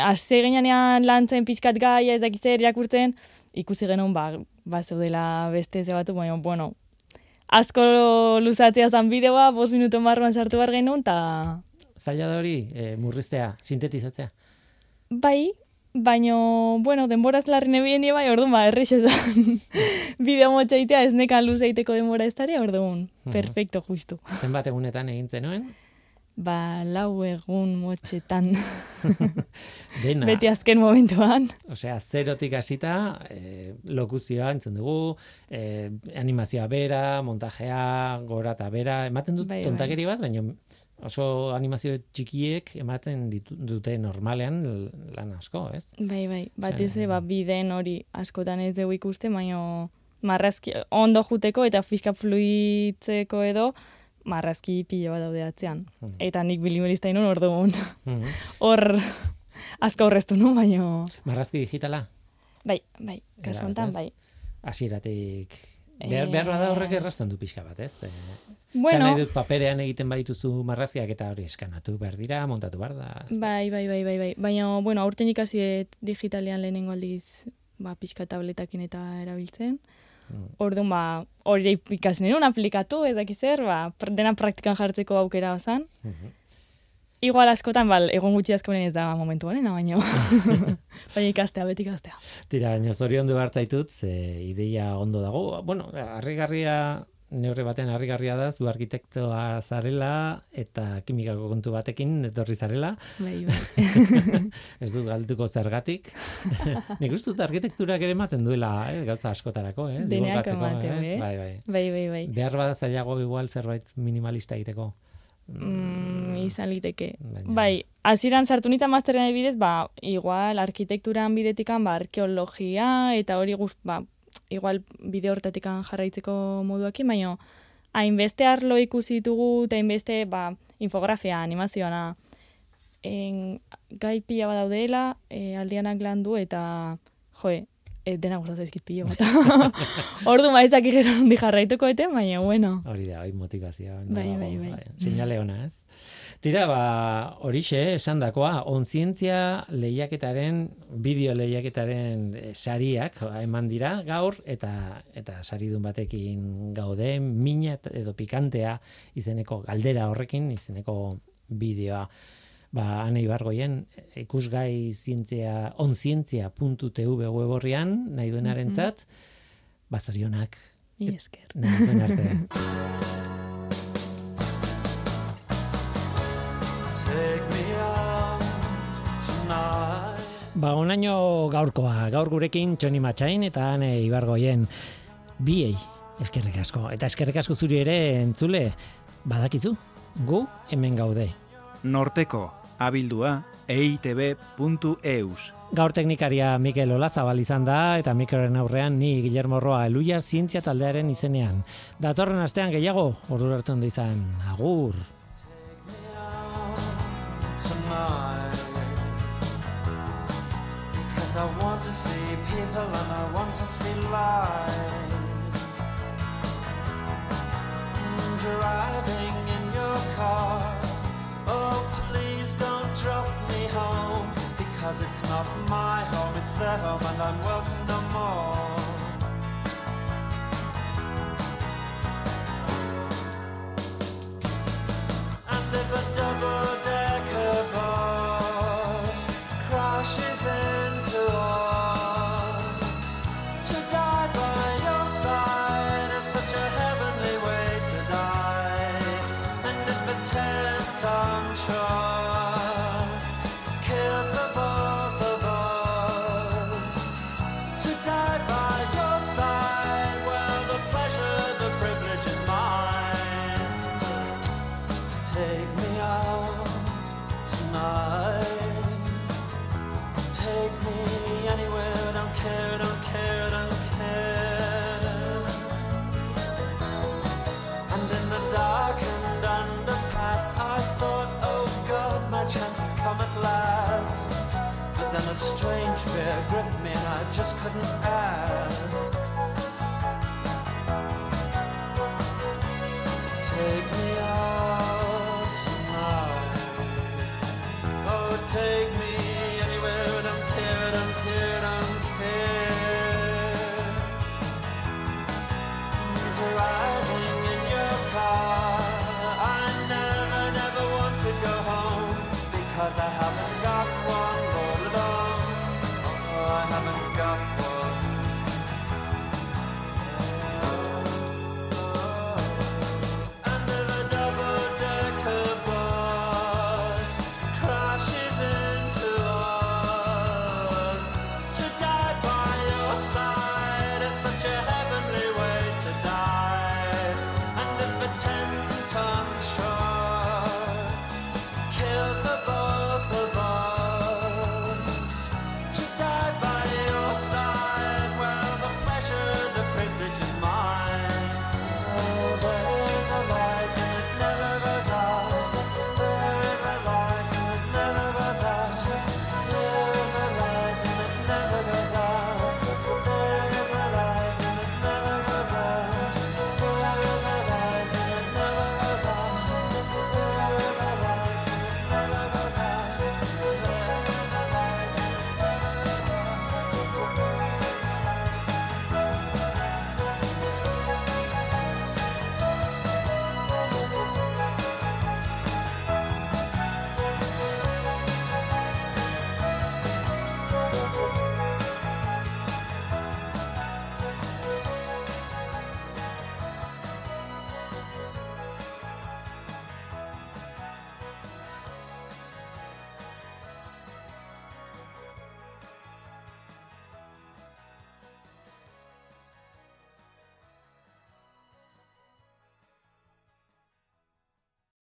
azte ginean lantzen pixkat gaia ez dakitzer irakurtzen, ikusi genuen, ba, ba zeudela beste ze batu, baina, bueno, asko luzatzea zan bideoa, bost minuto barruan sartu behar genuen, eta Zaila da hori, e, murriztea, sintetizatzea. Bai, baino, bueno, denboraz larri nebien bai, orduan, ba, errexetan bideo motxaitea ez nekan luzeiteko denbora ez daria, orduan, Mhm. perfecto, justu. Zenbat egunetan egin zenuen, Ba, lau egun motxetan, dena. beti azken momentuan. Osea, zerotik hasita, e, lokuzioa entzun dugu, e, animazioa bera, montajea, gora eta bera, ematen dut Bai, bai. tontakeri bat, baina oso animazio txikiek ematen ditu, dute normalean lan asko, ez? Bai, bai, batez ba, biden hori askotan ez dugu ikuste, baina marrazki ondo juteko eta fiska fluitzeko edo marrazki pilo bat daude atzean. Mhm. Eta nik bilimelista inun orduan. Mhm. Hor asko horreztu nu, baina Marrazki digitala, bai, bai, kasu honetan, bai. hasieratik behar, Eh, behar bada horrek errazten du pixka bat, ez? E, Bueno, nahi dut paperean egiten badituzu marrazkiak eta hori eskanatu behar dira, montatu behar da. bai, bai, bai, bai, bai. Baina, bueno, aurten ikasi digitalean lehenengo aldiz ba, pixka tabletakin eta erabiltzen. Mm. Orduan, ba, hori ikasi nuen aplikatu, ez dakiz zer, ba, dena praktikan jartzeko aukera zan. Mhm. Igual askotan, bal, egon gutxi askoren ez da momentu honena, baina baina ikastea, beti ikastea. Tira, baina zorion du hartzaitut, ze ideia ondo dago. Bueno, harrigarria, neurri batean harrigarria da, zu arkitektoa zarela eta kimikako kontu batekin etorri zarela. Bai, bai. Ez dut galduko zergatik. Nik uste dut arkitekturak ere ematen duela, eh, gauza askotarako, eh? Deneak ematen, eh? Bai, bai. bai, bai, bai. Behar bada zailago igual zerbait minimalista egiteko. Mm, izan liteke. Baina- Bai, hasieran sartu nita masterren bidez, ba, igual arkitekturan bidetikan, ba, arkeologia, eta hori guz, ba, igual bide hortatikan jarraitzeko moduakin, baina hainbeste arlo ikusi ditugu, eta hainbeste, ba, infografia, animazioana, en, gai pila bat daudela, e, aldianak landu, eta, joe, e, dena gustatzen zaizkit pilo bat. Ordu maizak gero hundi jarraituko ete, baina, bueno. Hori da, hori motivazioa. Bai, bai, bai. Seinale ona, ez? Tira, ba, horixe, esan dakoa, onzientzia lehiaketaren, bideo lehiaketaren eh, sariak eman dira gaur, eta eta saridun batekin gaude, mina edo pikantea izeneko galdera horrekin, izeneko bideoa. Ba, ane ibargoien, ikusgai zientzia, onzientzia.tv web horrian, nahi duenarentzat, ba, zorionak, Mi esker. nahi zuen arte. Ba, onaino gaurkoa, gaur gurekin Txoni Matxain eta Ane Ibargoien biei eskerrik asko. Eta eskerrik asko zuri ere entzule, badakizu, gu hemen gaude. Norteko, abildua, eitb.eus. Gaur teknikaria Mikel Olazabal izan da eta mikroren aurrean ni Guillermo Roa Eluia zientzia taldearen izenean. Datorren astean gehiago, ordu arte ondo izan. Agur. I want to see people and I want to see life. Mm, Driving in your car. Oh, please Because it's not my home, it's their home, and I'm welcome no more. And if a double-decker strange fear gripped me and I just couldn't ask.